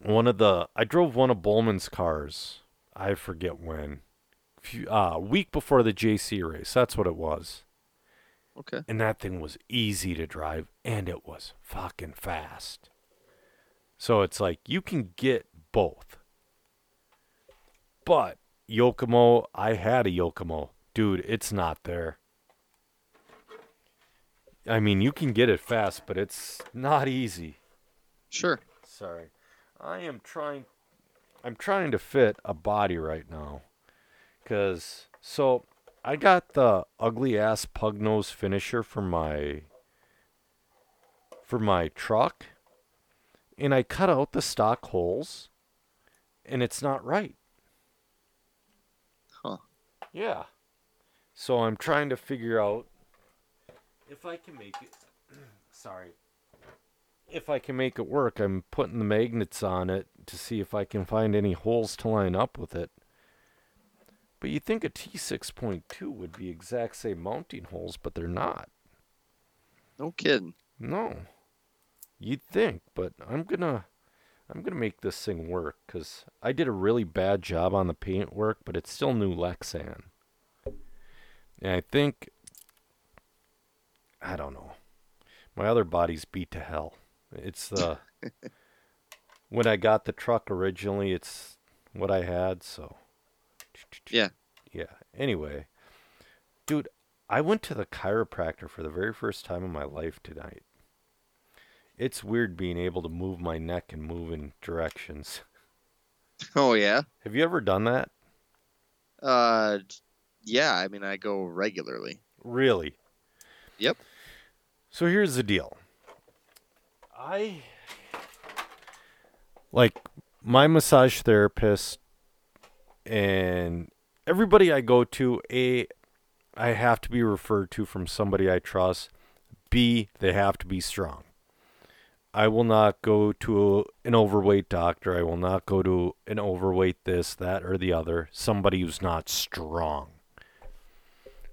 one of the I drove one of Bowman's cars. I forget when. Few, uh, week before the JC race. That's what it was. Okay. And that thing was easy to drive and it was fucking fast. So it's like you can get both. But Yokomo, I had a Yokomo. Dude, it's not there. I mean, you can get it fast, but it's not easy. Sure. Sorry. I am trying I'm trying to fit a body right now. Cuz so I got the ugly ass pug nose finisher for my for my truck and I cut out the stock holes and it's not right. Huh. Yeah. So I'm trying to figure out if I can make it sorry. If I can make it work, I'm putting the magnets on it to see if I can find any holes to line up with it. But you think a T6.2 would be exact same mounting holes, but they're not. No kidding. No. You'd think, but I'm gonna I'm gonna make this thing work because I did a really bad job on the paint work, but it's still new Lexan. And I think I don't know. My other body's beat to hell. It's the when I got the truck originally, it's what I had, so Yeah. yeah. Anyway, dude, I went to the chiropractor for the very first time in my life tonight. It's weird being able to move my neck and move in directions. Oh yeah. Have you ever done that? Uh, yeah. I mean, I go regularly. Really? Yep. So here's the deal. I like my massage therapist and everybody I go to, A, I have to be referred to from somebody I trust. B, they have to be strong. I will not go to an overweight doctor. I will not go to an overweight this, that, or the other. Somebody who's not strong.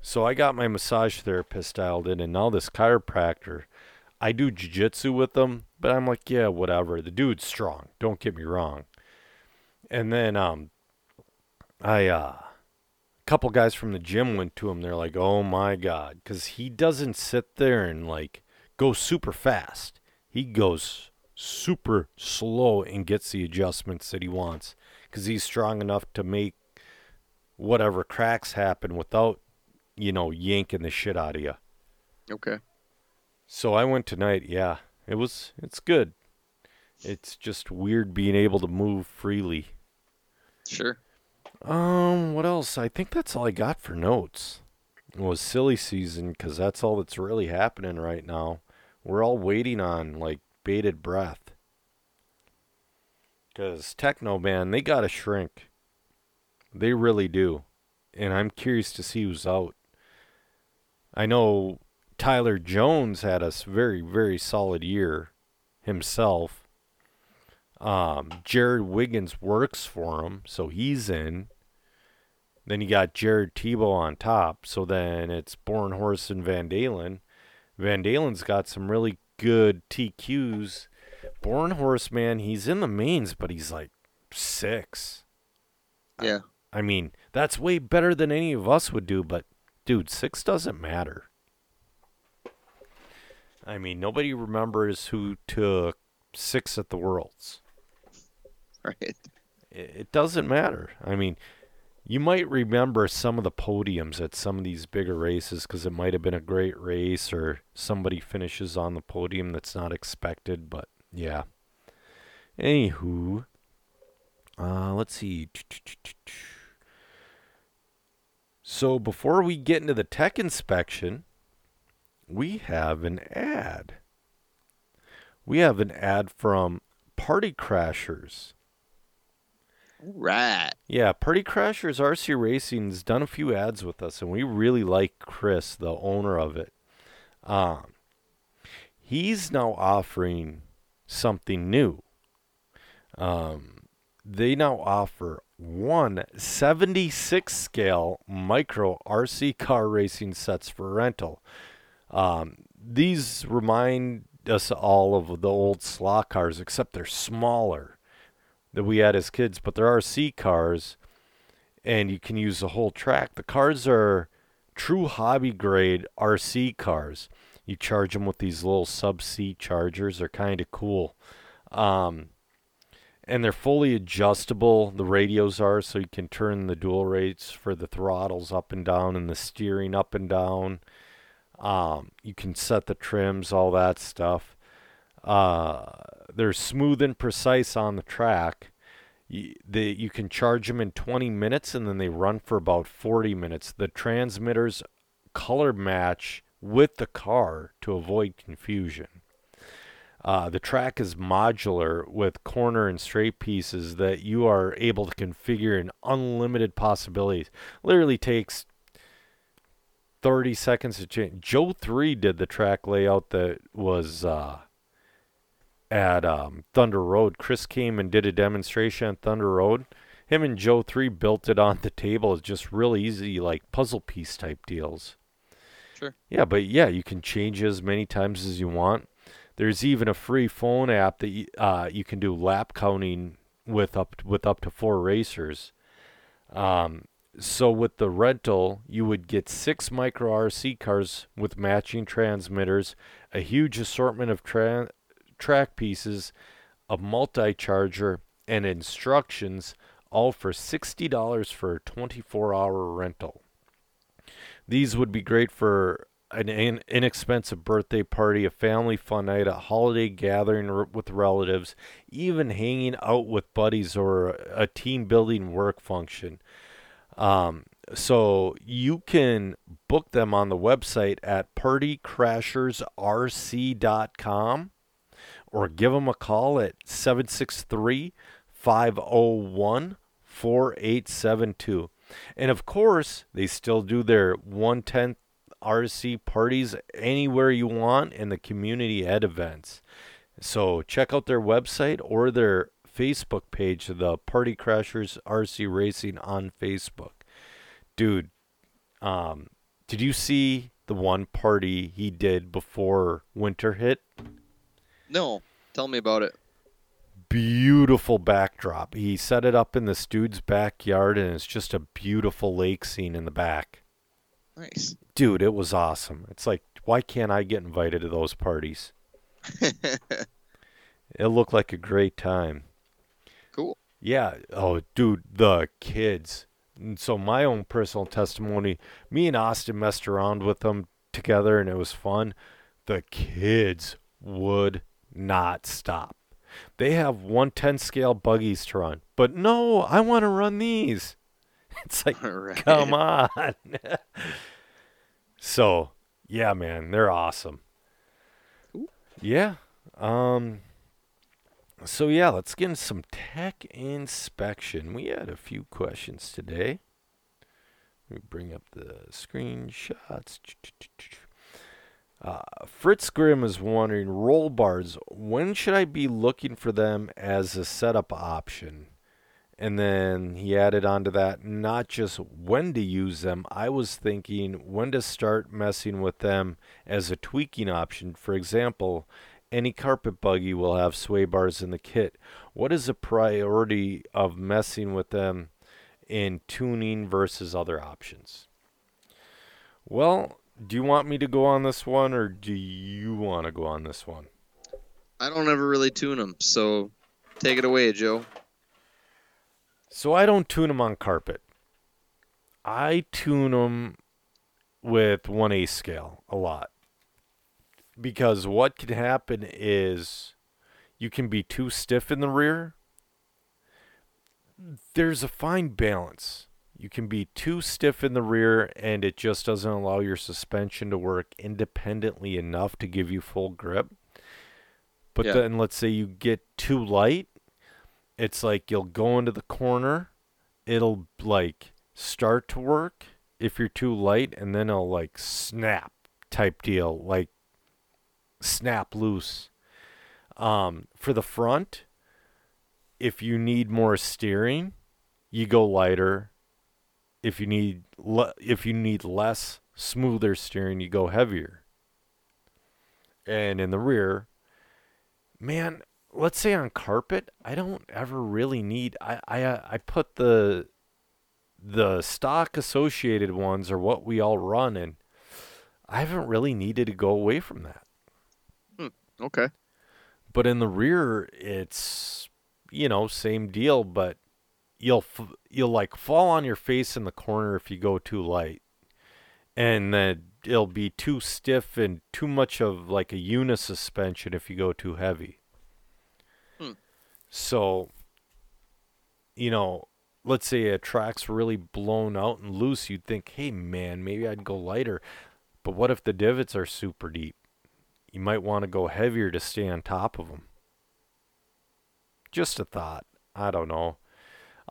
So I got my massage therapist dialed in, and now this chiropractor. I do jujitsu with them, but I'm like, yeah, whatever. The dude's strong. Don't get me wrong. And then um, I uh, a couple guys from the gym went to him. They're like, oh my god, because he doesn't sit there and like go super fast. He goes super slow and gets the adjustments that he wants because he's strong enough to make whatever cracks happen without you know, yanking the shit out of you. Okay. So I went tonight. Yeah, it was. It's good. It's just weird being able to move freely. Sure. Um, what else? I think that's all I got for notes. It was silly season because that's all that's really happening right now. We're all waiting on like bated breath. Because Tekno Man, they gotta shrink. They really do. And I'm curious to see who's out. I know Tyler Jones had a very, very solid year himself. Um, Jared Wiggins works for him, so he's in. Then you got Jared Tebo on top. So then it's Bornhorst and Van Dalen. Van Dalen's got some really good TQs. Bornhorst, man, he's in the mains, but he's like six. Yeah. I mean, that's way better than any of us would do, but dude, six doesn't matter. I mean, nobody remembers who took six at the Worlds. It doesn't matter. I mean, you might remember some of the podiums at some of these bigger races because it might have been a great race or somebody finishes on the podium that's not expected, but yeah. Anywho, uh, let's see. So before we get into the tech inspection, we have an ad. We have an ad from Party Crashers. Right. Yeah, Party Crashers RC Racing's done a few ads with us, and we really like Chris, the owner of it. Um, he's now offering something new. Um, they now offer one 76 scale micro RC car racing sets for rental. Um, these remind us all of the old slot cars, except they're smaller that we had as kids, but they're RC cars, and you can use the whole track. The cars are true hobby grade RC cars. You charge them with these little sub C chargers. They're kind of cool. Um, and they're fully adjustable. The radios are, so you can turn the dual rates for the throttles up and down and the steering up and down. Um, you can set the trims, all that stuff. Uh, they're smooth and precise on the track. You, they, you can charge them in 20 minutes and then they run for about 40 minutes. The transmitters color match with the car to avoid confusion. Uh, the track is modular with corner and straight pieces that you are able to configure in unlimited possibilities. Literally takes 30 seconds to change. Joe 3 did the track layout that was uh, at um, Thunder Road. Chris came and did a demonstration at Thunder Road. Him and Joe 3 built it on the table. It's just real easy, like puzzle piece type deals. Sure. Yeah, but yeah, you can change as many times as you want. There's even a free phone app that you, uh, you can do lap counting with up with up to four racers. Um, so with the rental, you would get six micro RC cars with matching transmitters, a huge assortment of tra- track pieces, a multi-charger, and instructions, all for sixty dollars for a 24-hour rental. These would be great for an in- inexpensive birthday party, a family fun night, a holiday gathering with relatives, even hanging out with buddies or a team building work function. Um, so you can book them on the website at partycrashersrc.com or give them a call at 763 501 4872. And of course, they still do their 110th RC parties anywhere you want in the community ed events. So check out their website or their Facebook page, the Party Crashers RC Racing on Facebook. Dude, um, did you see the one party he did before winter hit? No, tell me about it. Beautiful backdrop. He set it up in the dude's backyard, and it's just a beautiful lake scene in the back. Nice. Dude, it was awesome. It's like, why can't I get invited to those parties? It looked like a great time. cool. Yeah. Oh, dude, the kids. And so my own personal testimony, me and Austin messed around with them together and it was fun. The kids would not stop. They have 110 scale buggies to run. But no, I want to run these. It's like, Right. come on. so, yeah, man, they're awesome. Cool. Yeah. Um so yeah, let's get into some tech inspection. We had a few questions today. Let me bring up the screenshots. Uh, Fritz Grimm is wondering roll bars. When should I be looking for them as a setup option? And then he added on to that not just when to use them. I was thinking when to start messing with them as a tweaking option. For example, any carpet buggy will have sway bars in the kit. What is the priority of messing with them in tuning versus other options? Well, do you want me to go on this one or do you want to go on this one? I don't ever really tune them, so take it away, Joe. So I don't tune them on carpet. I tune them with 1A scale a lot. Because what can happen is you can be too stiff in the rear. There's a fine balance. You can be too stiff in the rear and it just doesn't allow your suspension to work independently enough to give you full grip. But Yeah. then let's say you get too light, it's like you'll go into the corner, it'll like start to work if you're too light and then it'll like snap type deal, like snap loose. Um, for the front, if you need more steering, you go lighter. If you need le- if you need less smoother steering, you go heavier. And in the rear, man, let's say on carpet, I don't ever really need. I I uh, I put the the stock associated ones are what we all run, and I haven't really needed to go away from that. Okay. But in the rear, it's you know same deal, but you'll f- you'll like fall on your face in the corner if you go too light, and then it'll be too stiff and too much of like a unisuspension if you go too heavy. Hmm. So you know, let's say a track's really blown out and loose, you'd think, hey man, maybe I'd go lighter. But what if the divots are super deep? You might want to go heavier to stay on top of them. Just a thought. I don't know.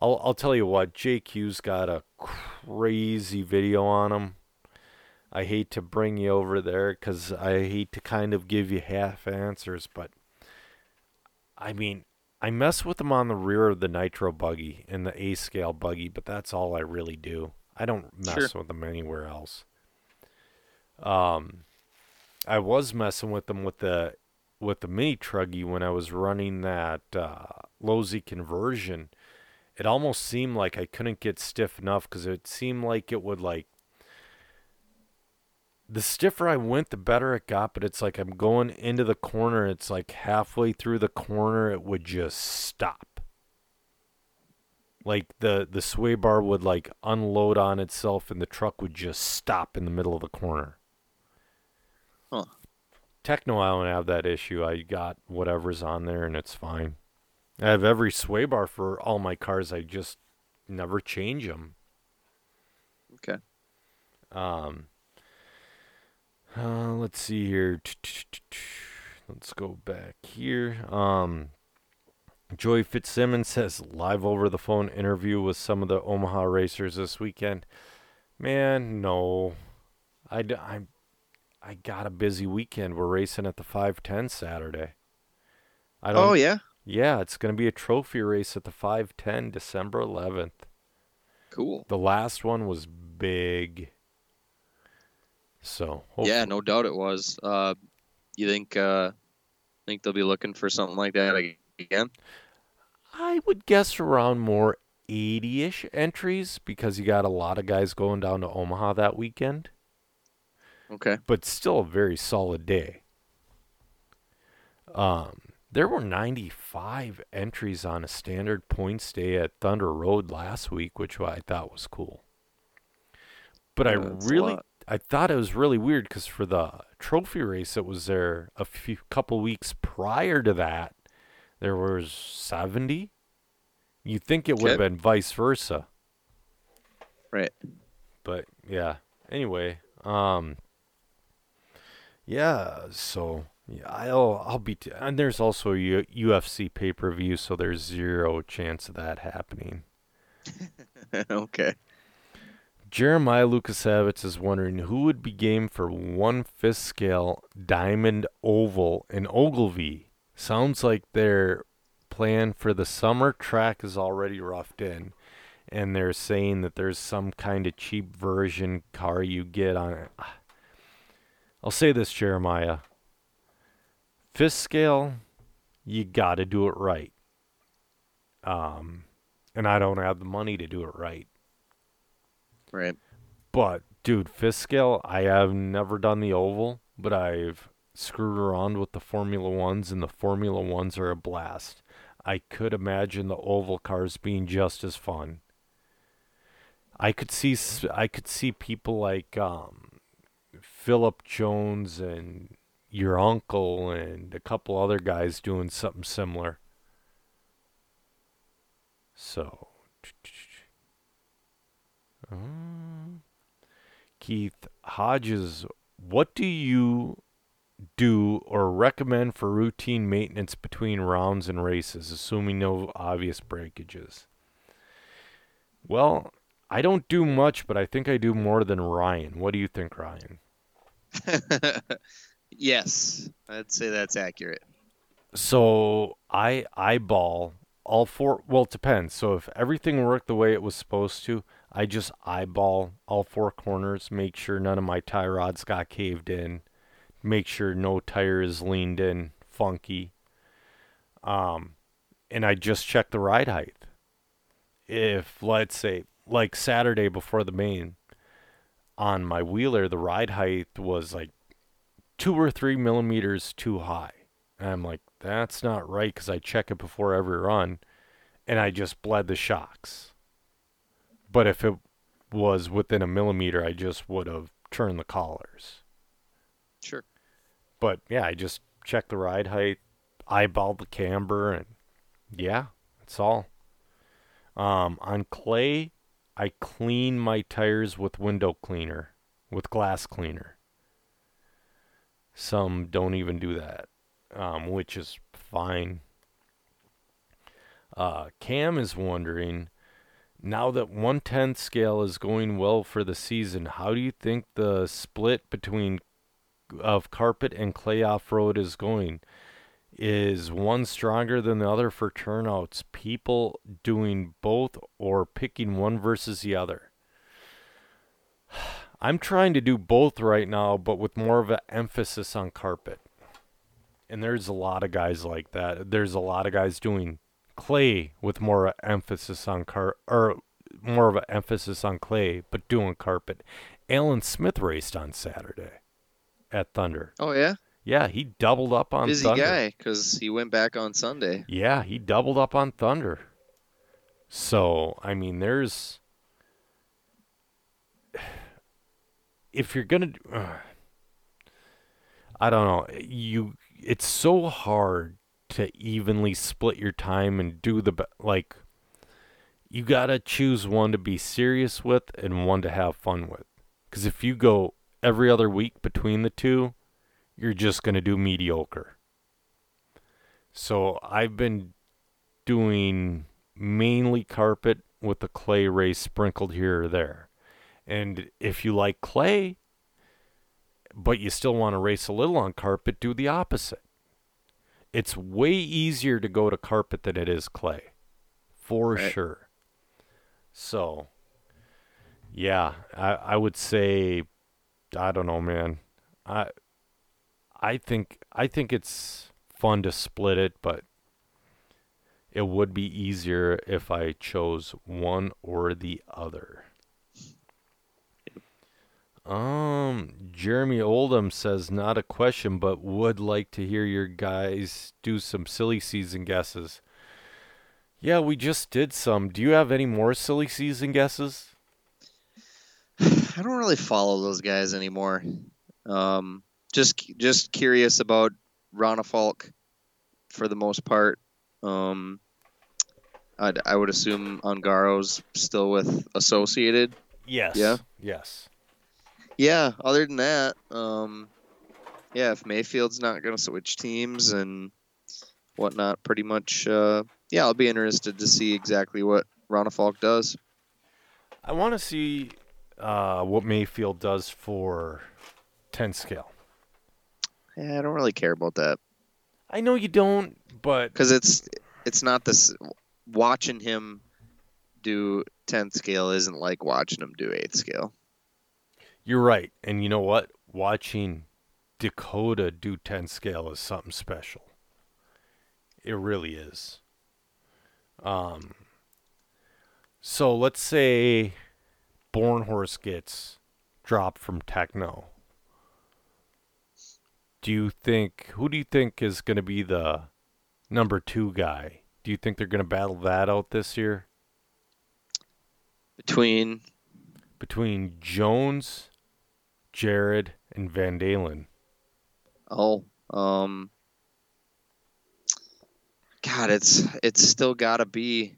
I'll I'll tell you what, JQ's got a crazy video on him. I hate to bring you over there because I hate to kind of give you half answers, but I mean, I mess with them on the rear of the nitro buggy and the A scale buggy, but that's all I really do. I don't mess Sure. with them anywhere else. Um, I was messing with them with the with the mini truggy when I was running that uh, Losi conversion. It almost seemed like I couldn't get stiff enough because it seemed like it would like the stiffer I went, the better it got. But it's like I'm going into the corner. It's like halfway through the corner, it would just stop. Like the the sway bar would like unload on itself, and the truck would just stop in the middle of the corner. Huh. Tekno, I don't have that issue. I got whatever's on there, and it's fine. I have every sway bar for all my cars. I just never change them. Okay. Um, uh, let's see here. Let's go back here. Um, Joy Fitzsimmons says live over the phone interview with some of the Omaha racers this weekend. Man, no, I, I, I got a busy weekend. We're racing at the 510 Saturday. I don't. Oh yeah. Yeah, it's going to be a trophy race at the 510 December 11th. Cool. The last one was big. So Yeah, no doubt it was. Uh, you think uh, think they'll be looking for something like that again? I would guess around more 80-ish entries because you got a lot of guys going down to Omaha that weekend, Okay. but still a very solid day. Um, there were 95 entries on a standard points day at Thunder Road last week, which I thought was cool. But I Yeah, a really. I thought it was really weird because for the trophy race, it was there a few couple weeks prior to that. There was seventy. You think it would have been vice versa, Right. but yeah. Anyway, um, yeah. So yeah, I'll I'll be t- and there's also a U- UFC pay per view, so there's zero chance of that happening. okay. Jeremiah Lukasevitz is wondering who would be game for one fifth scale diamond oval in Ogilvie. Sounds like their plan for the summer track is already roughed in, and they're saying that there's some kind of cheap version car you get on it. I'll say this, Jeremiah. Fifth scale, you got to do it right. Um, and I don't have the money to do it right. Right. But dude, fifth scale, I have never done the oval, but I've screwed around with the Formula Ones, and the Formula Ones are a blast. I could imagine the oval cars being just as fun. I could see I could see people like um, Philip Jones and your uncle and a couple other guys doing something similar. So, um, Keith Hodges, what do you do or recommend for routine maintenance between rounds and races, assuming no obvious breakages? Well, I don't do much, but I think I do more than Ryan. What do you think, Ryan? yes, I'd say that's accurate. So I eyeball all four. Well, it depends. So if everything worked the way it was supposed to, I just eyeball all four corners, make sure none of my tie rods got caved in, make sure no tire is leaned in funky. Um, and I just check the ride height. If let's say like Saturday before the main, on my wheeler, the ride height was like two or three millimeters too high. And I'm like, that's not right because I check it before every run and I just bled the shocks. But if it was within a millimeter, I just would have turned the collars. Sure. But yeah, I just checked the ride height, eyeballed the camber, and yeah, that's all. Um, on clay, I clean my tires with window cleaner, with glass cleaner. Some don't even do that, um, which is fine. Uh, Cam is wondering now that 110 scale is going well for the season, how do you think the split between of carpet and clay off road is going? Is one stronger than the other for turnouts? People doing both or picking one versus the other? I'm trying to do both right now, but with more of an emphasis on carpet. And there's a lot of guys like that. There's a lot of guys doing clay with more emphasis on car or more of an emphasis on clay, but doing carpet. Alan Smith raced on Saturday at Thunder. Oh yeah, Yeah, he doubled up on busy Thunder. guy because he went back on Sunday. Yeah, he doubled up on Thunder. So, I mean, there's. If you're gonna, uh, I don't know. You, it's so hard to evenly split your time and do the like. You gotta choose one to be serious with and one to have fun with. Because if you go every other week between the two, you're just gonna do mediocre. So I've been doing mainly carpet with the clay race sprinkled here or there. And if you like clay, but you still want to race a little on carpet, do the opposite. It's way easier to go to carpet than it is clay. For Right. sure. So, yeah, I, I would say, I don't know, man. I, I think I think it's fun to split it, but it would be easier if I chose one or the other. Um, Jeremy Oldham says not a question, but would like to hear your guys do some silly season guesses. Yeah, we just did some. Do you have any more silly season guesses? I don't really follow those guys anymore. Um, just just curious about Ronnefalk for the most part. Um, I'd, I would assume Ongaro's still with Associated. Yes. Yeah? Yes. Yeah. Other than that, um, yeah, if Maifield's not going to switch teams and whatnot, pretty much, uh, yeah, I'll be interested to see exactly what Ronnefalk does. I want to see uh, what Maifield does for 10 scale. Yeah, I don't really care about that. I know you don't, but because it's it's not this watching him do 10th scale isn't like watching him do 8th scale you're right. And you know what? Watching Dakota do 10 scale is something special. It really is. Um, so let's say Bornhorst gets dropped from Tekno. Do you think who do you think is going to be the number 2 guy? Do you think they're going to battle that out this year between between Jones, Jared, and Van Dalen? oh um god it's it's still got to be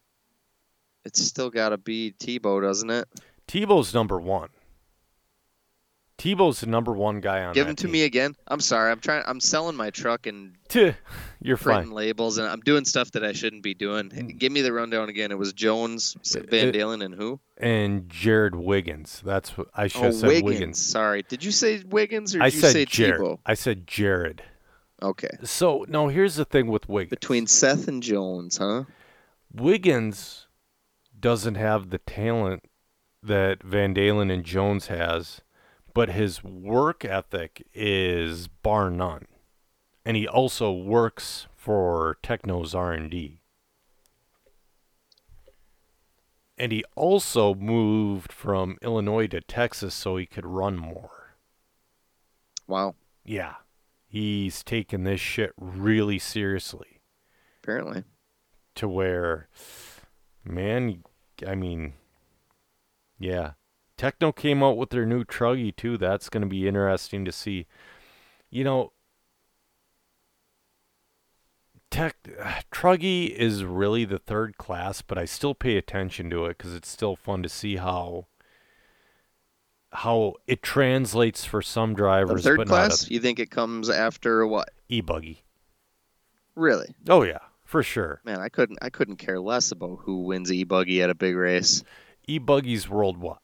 it's still got to be Tebo doesn't it Tebo's number 1. Tebo's the number 1 guy on give him to team. me again I'm sorry I'm trying I'm selling my truck and You're printing fine. labels and I'm doing stuff that I shouldn't be doing mm. give me the rundown again it was Jones uh, Van It- Dalen and who And Jared Wiggins. That's what I should oh have said Wiggins. Wiggins. sorry did you say Wiggins or did I you said say Jared. Tebo I said Jared. okay So, no, here's the thing with Wiggins. between Seth and Jones huh Wiggins doesn't have the talent that Van Dalen and Jones has, but his work ethic is bar none. And he also works for Tekno's R&D. And he also moved from Illinois to Texas so he could run more. wow Yeah. He's taken this shit really seriously. apparently to where, man, I mean, yeah. Tekno came out with their new truggy too. That's going to be interesting to see. You know, Tech Truggy is really the third class, but I still pay attention to it because it's still fun to see how how it translates for some drivers. The third but class, you think it comes after what? e buggy. Really? Oh yeah, for sure. Man, I couldn't I couldn't care less about who wins e buggy at a big race. E buggies worldwide.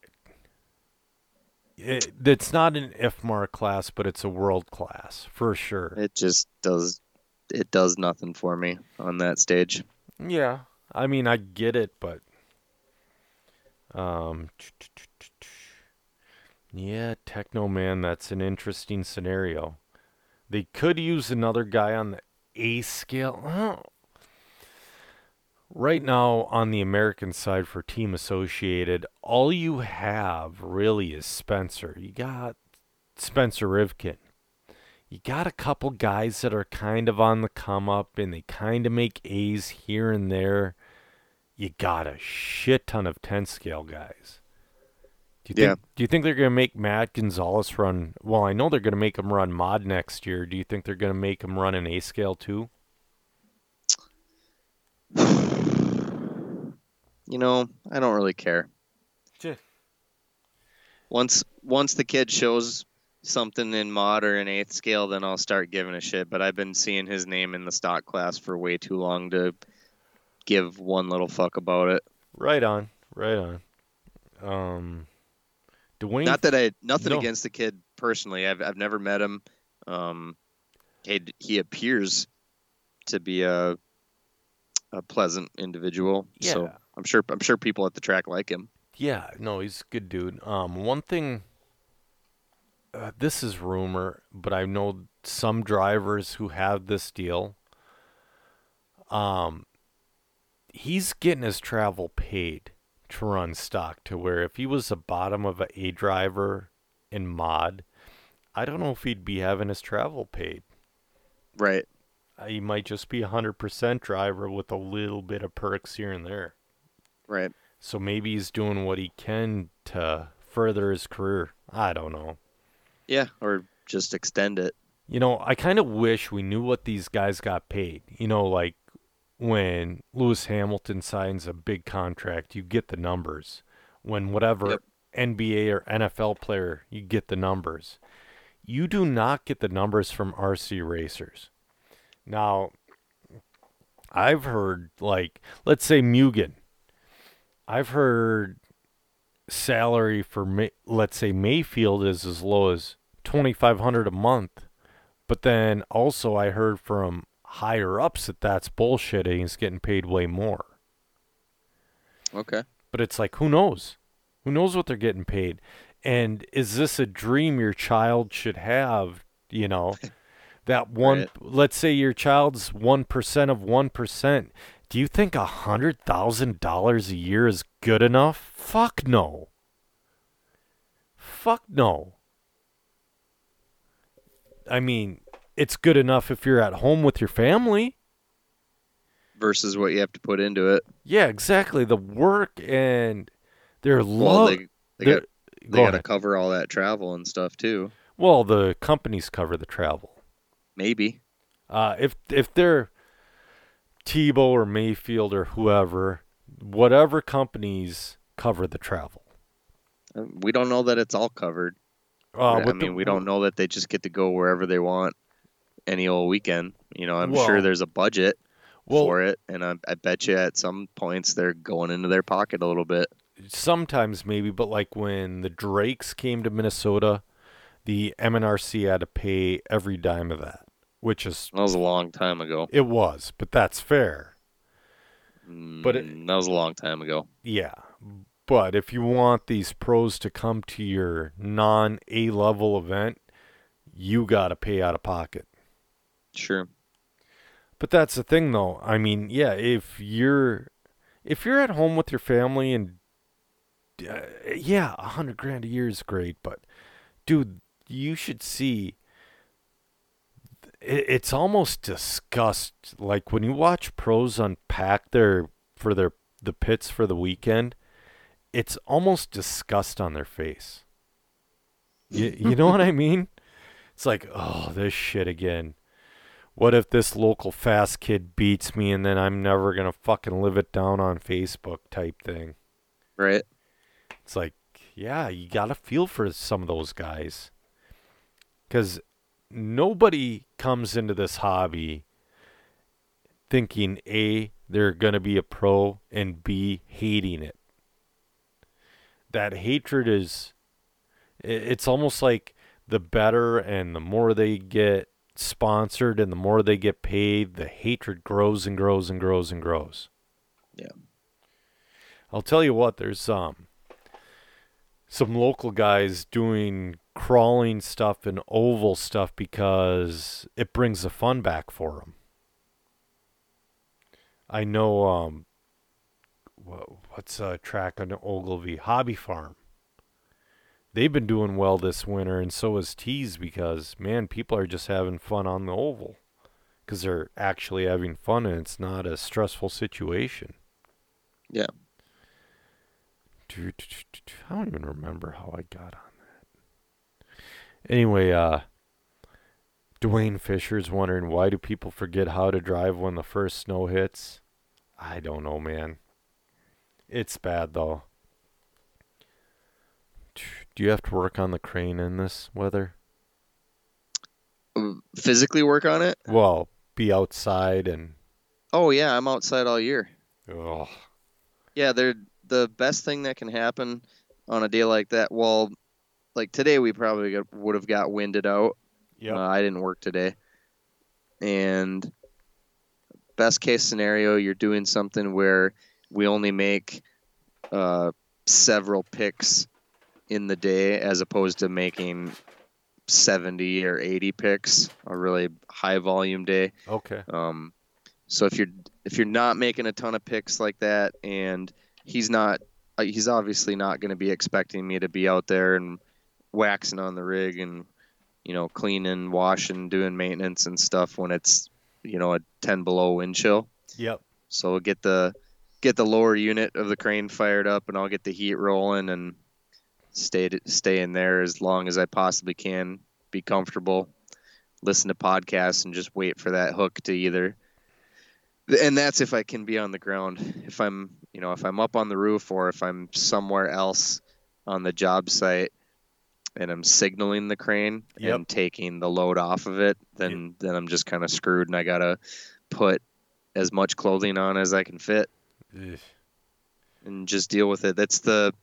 It, it's not an IFMAR class, but it's a world class for sure. It just does it does nothing for me on that stage. Yeah, I mean I get it, but um, yeah, Tekno Man, that's an interesting scenario. They could use another guy on the A scale. Right now, on the American side for Team Associated, all you have really is Spencer. You got Spencer Rivkin. You got a couple guys that are kind of on the come up and they kind of make A's here and there. You got a shit ton of 10 scale guys. Do you Yeah. think do you think they're going to make Matt Gonzalez run well, I know they're going to make him run mod next year. Do you think they're going to make him run an eighth scale too? You know, I don't really care. Sure. Once once the kid shows something in mod or in eighth scale, then I'll start giving a shit. But I've been seeing his name in the stock class for way too long to give one little fuck about it. Right on. Right on. Um Dwayne Not that I nothing No. against the kid personally. I've I've never met him. Um, he he appears to be a a pleasant individual. So Yeah. I'm sure I'm sure people at the track like him. Yeah, no, he's a good dude. Um, one thing, uh, this is rumor, but I know some drivers who have this deal. Um, he's getting his travel paid to run stock to where if he was the bottom of a A driver in mod, I don't know if he'd be having his travel paid. Right. Uh, He might just be a hundred percent driver with a little bit of perks here and there. Right. So maybe he's doing what he can to further his career. I don't know. Yeah. Or just extend it. You know, I kind of wish we knew what these guys got paid. You know, like when Lewis Hamilton signs a big contract, you get the numbers. When whatever Yep. NBA or NFL player, you get the numbers. You do not get the numbers from RC racers. Now, I've heard like let's say Mugen. I've heard salary for May, let's say Maifield is as low as 2500 a month. But then also I heard from higher ups that that's bullshit and he's getting paid way more. Okay. But it's like who knows? Who knows what they're getting paid? And is this a dream your child should have, you know? That one Right. let's say your child's 1% of 1%. Do you think a $100,000 a year is good enough? Fuck no. Fuck no. I mean, it's good enough if you're at home with your family. Versus what you have to put into it. Yeah, exactly. The work and their Well, love. they they got they go got to cover all that travel and stuff too. Well, the companies cover the travel. Maybe. Uh, if if they're Tebo or Maifield or whoever, whatever companies cover the travel. We don't know that it's all covered. Uh, I mean, the- we don't know that they just get to go wherever they want any old weekend. You know, I'm Well- sure there's a budget Well, for it, and I, I bet you at some points they're going into their pocket a little bit. sometimes maybe, but like when the Drakes came to Minnesota, the MNRC had to pay every dime of that, which is That was a long time ago. it was, but that's fair. But it- Mm, that was a long time ago. Yeah. But if you want these pros to come to your non A level event, you got to pay out of pocket. Sure. But that's the thing though. I mean, yeah, if you're if you're at home with your family and uh, yeah, a 100 grand a year is great, but dude, you should see it's almost disgust like when you watch pros unpack their for their the pits for the weekend, it's almost disgust on their face. You, you know what I mean? It's like, oh, this shit again. what if this local fast kid beats me and then I'm never going to fucking live it down on Facebook type thing. Right. It's like, yeah, you got to feel for some of those guys. Cuz nobody comes into this hobby thinking A they're going to be a pro and B hating it. That hatred is it's almost like the better and the more they get sponsored and the more they get paid, the hatred grows and grows and grows and grows. Yeah. I'll tell you what, there's um some local guys doing crawling stuff and oval stuff because it brings the fun back for them. I know um what's a track on Ogilvie Hobby Farm they've been doing well this winter, and so is Tees because man, people are just having fun on the oval because they're actually having fun and it's not a stressful situation. Yeah. I don't even remember how I got on that. Anyway, uh, Dwayne Fisher's wondering why do people forget how to drive when the first snow hits? I don't know, man. It's bad though. Do you have to work on the crane in this weather? Physically work on it? Well, be outside and. Oh yeah, I'm outside all year. Oh. Yeah, they're the best thing that can happen on a day like that. Well, like today, we probably got, would have got winded out. Yeah. Uh, I didn't work today, and best case scenario, you're doing something where we only make uh, several picks in the day as opposed to making 70 or 80 picks a really high volume day okay um, so if you're if you're not making a ton of picks like that and he's not he's obviously not going to be expecting me to be out there and waxing on the rig and you know cleaning washing doing maintenance and stuff when it's you know a 10 below wind chill yep so we'll get the get the lower unit of the crane fired up and i'll get the heat rolling and stay stay in there as long as I possibly can, be comfortable, listen to podcasts, and just wait for that hook to either. And that's if I can be on the ground. If I'm, you know, if I'm up on the roof or if I'm somewhere else on the job site and I'm signaling the crane yep. and taking the load off of it, then yep. then I'm just kind of screwed, and I gotta put as much clothing on as I can fit. Ugh. And just deal with it. That's the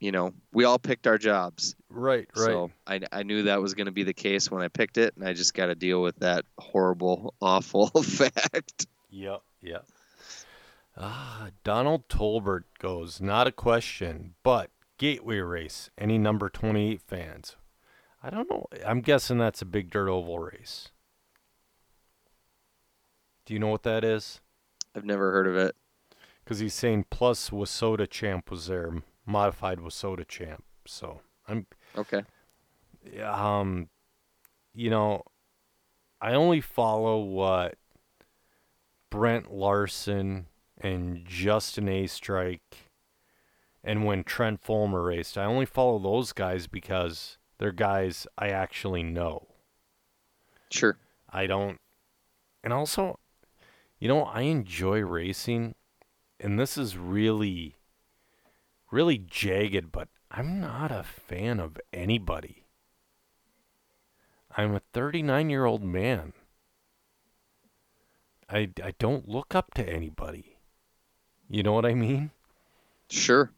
you know, we all picked our jobs. Right, right. So I, I knew that was going to be the case when I picked it, and I just got to deal with that horrible, awful fact. Yep, yep. Ah, Donald Tolbert goes, not a question, but Gateway Race. Any number 28 fans? I don't know. I'm guessing that's a big dirt oval race. Do you know what that is? I've never heard of it. Because he's saying plus WISSOTA Champ was there modified WISSOTA Champ. So I'm okay. Um, you know, I only follow what Brent Larson and Justin A. Strike and when Trent Fulmer raced. I only follow those guys because they're guys I actually know. Sure. I don't. And also, you know, I enjoy racing, and this is really really jagged, but I'm not a fan of anybody. I'm a 39 year old man. I, I don't look up to anybody. You know what I mean? Sure.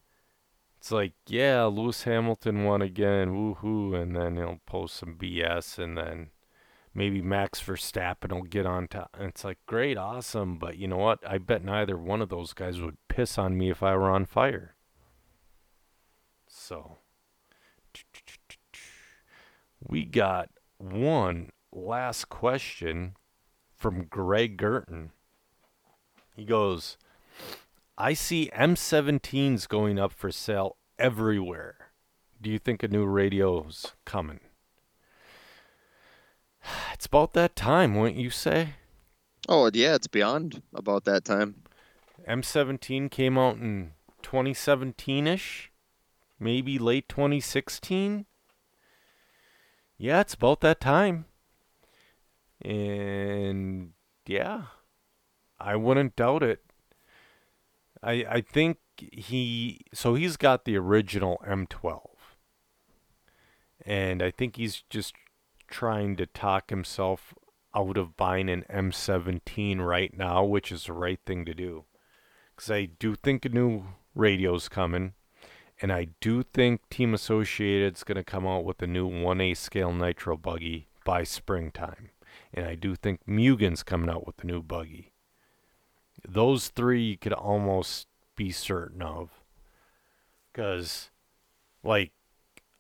It's like, yeah, Lewis Hamilton won again, woohoo, and then he'll post some BS, and then maybe Max Verstappen will get on top. And it's like, great, awesome, but you know what? I bet neither one of those guys would piss on me if I were on fire. So we got one last question from Greg Girton. He goes, I see M17s going up for sale everywhere. Do you think a new radio's coming? It's about that time, wouldn't you say? Oh, yeah, it's beyond about that time. M17 came out in 2017 ish maybe late 2016. Yeah, it's about that time. And yeah, I wouldn't doubt it. I I think he so he's got the original M12. And I think he's just trying to talk himself out of buying an M17 right now, which is the right thing to do. Cuz I do think a new radio's coming. And I do think Team Associated's going to come out with a new 1A scale nitro buggy by springtime. And I do think Mugen's coming out with a new buggy. Those three you could almost be certain of. Because, like,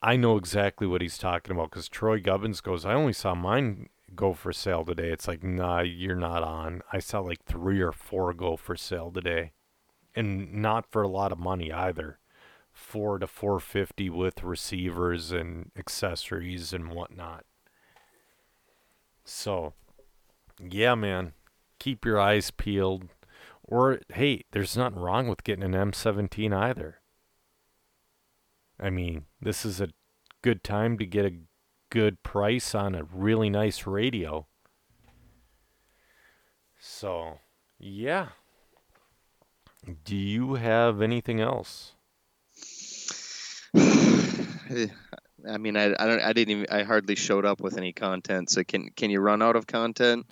I know exactly what he's talking about. Because Troy Gubbins goes, I only saw mine go for sale today. It's like, nah, you're not on. I saw like three or four go for sale today. And not for a lot of money either four to four fifty with receivers and accessories and whatnot. So, yeah, man, keep your eyes peeled. Or hey, there's nothing wrong with getting an M17 either. I mean, this is a good time to get a good price on a really nice radio. So, yeah. Do you have anything else? I mean, I, I don't I didn't even I hardly showed up with any content. So can can you run out of content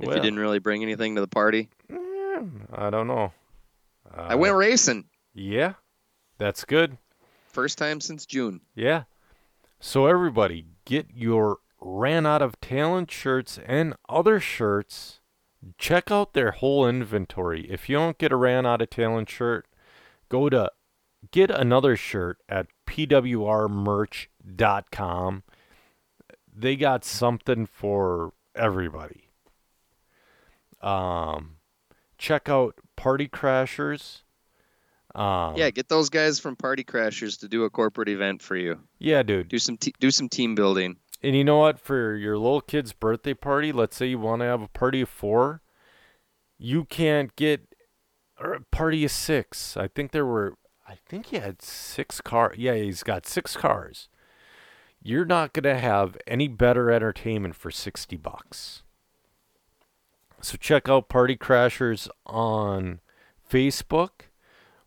if Well- you didn't really bring anything to the party? Eh, I don't know. Uh, I went racing Yeah, that's good. first time since June. Yeah. So everybody, get your ran out of talent shirts and other shirts. Check out their whole inventory. If you don't get a ran out of talent shirt, go to get another shirt at pwrmerch.com. They got something for everybody. Um, check out Party Crashers. Um, Yeah, get those guys from Party Crashers to do a corporate event for you. yeah, dude. Do some te- do some team building. And you know what? For your little kid's birthday party, let's say you want to have a party of four, you can't get or a party of six. I think there were, I think he had six car. Yeah, he's got six cars. You're not gonna have any better entertainment for sixty bucks. So check out Party Crashers on Facebook,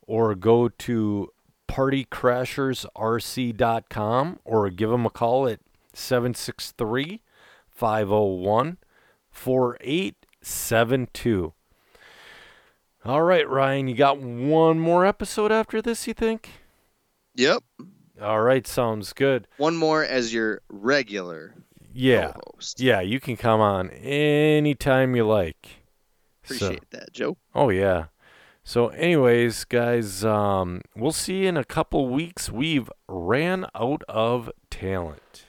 or go to partycrashersrc.com, or give them a call at 763 501 4872. All right, Ryan, you got one more episode after this, you think? Yep. All right, sounds good. One more as your regular Yeah. co-host. Yeah, you can come on anytime you like. So- Appreciate that, Joe. Oh yeah. So anyways, guys, um we'll see you in a couple weeks. We've ran out of talent.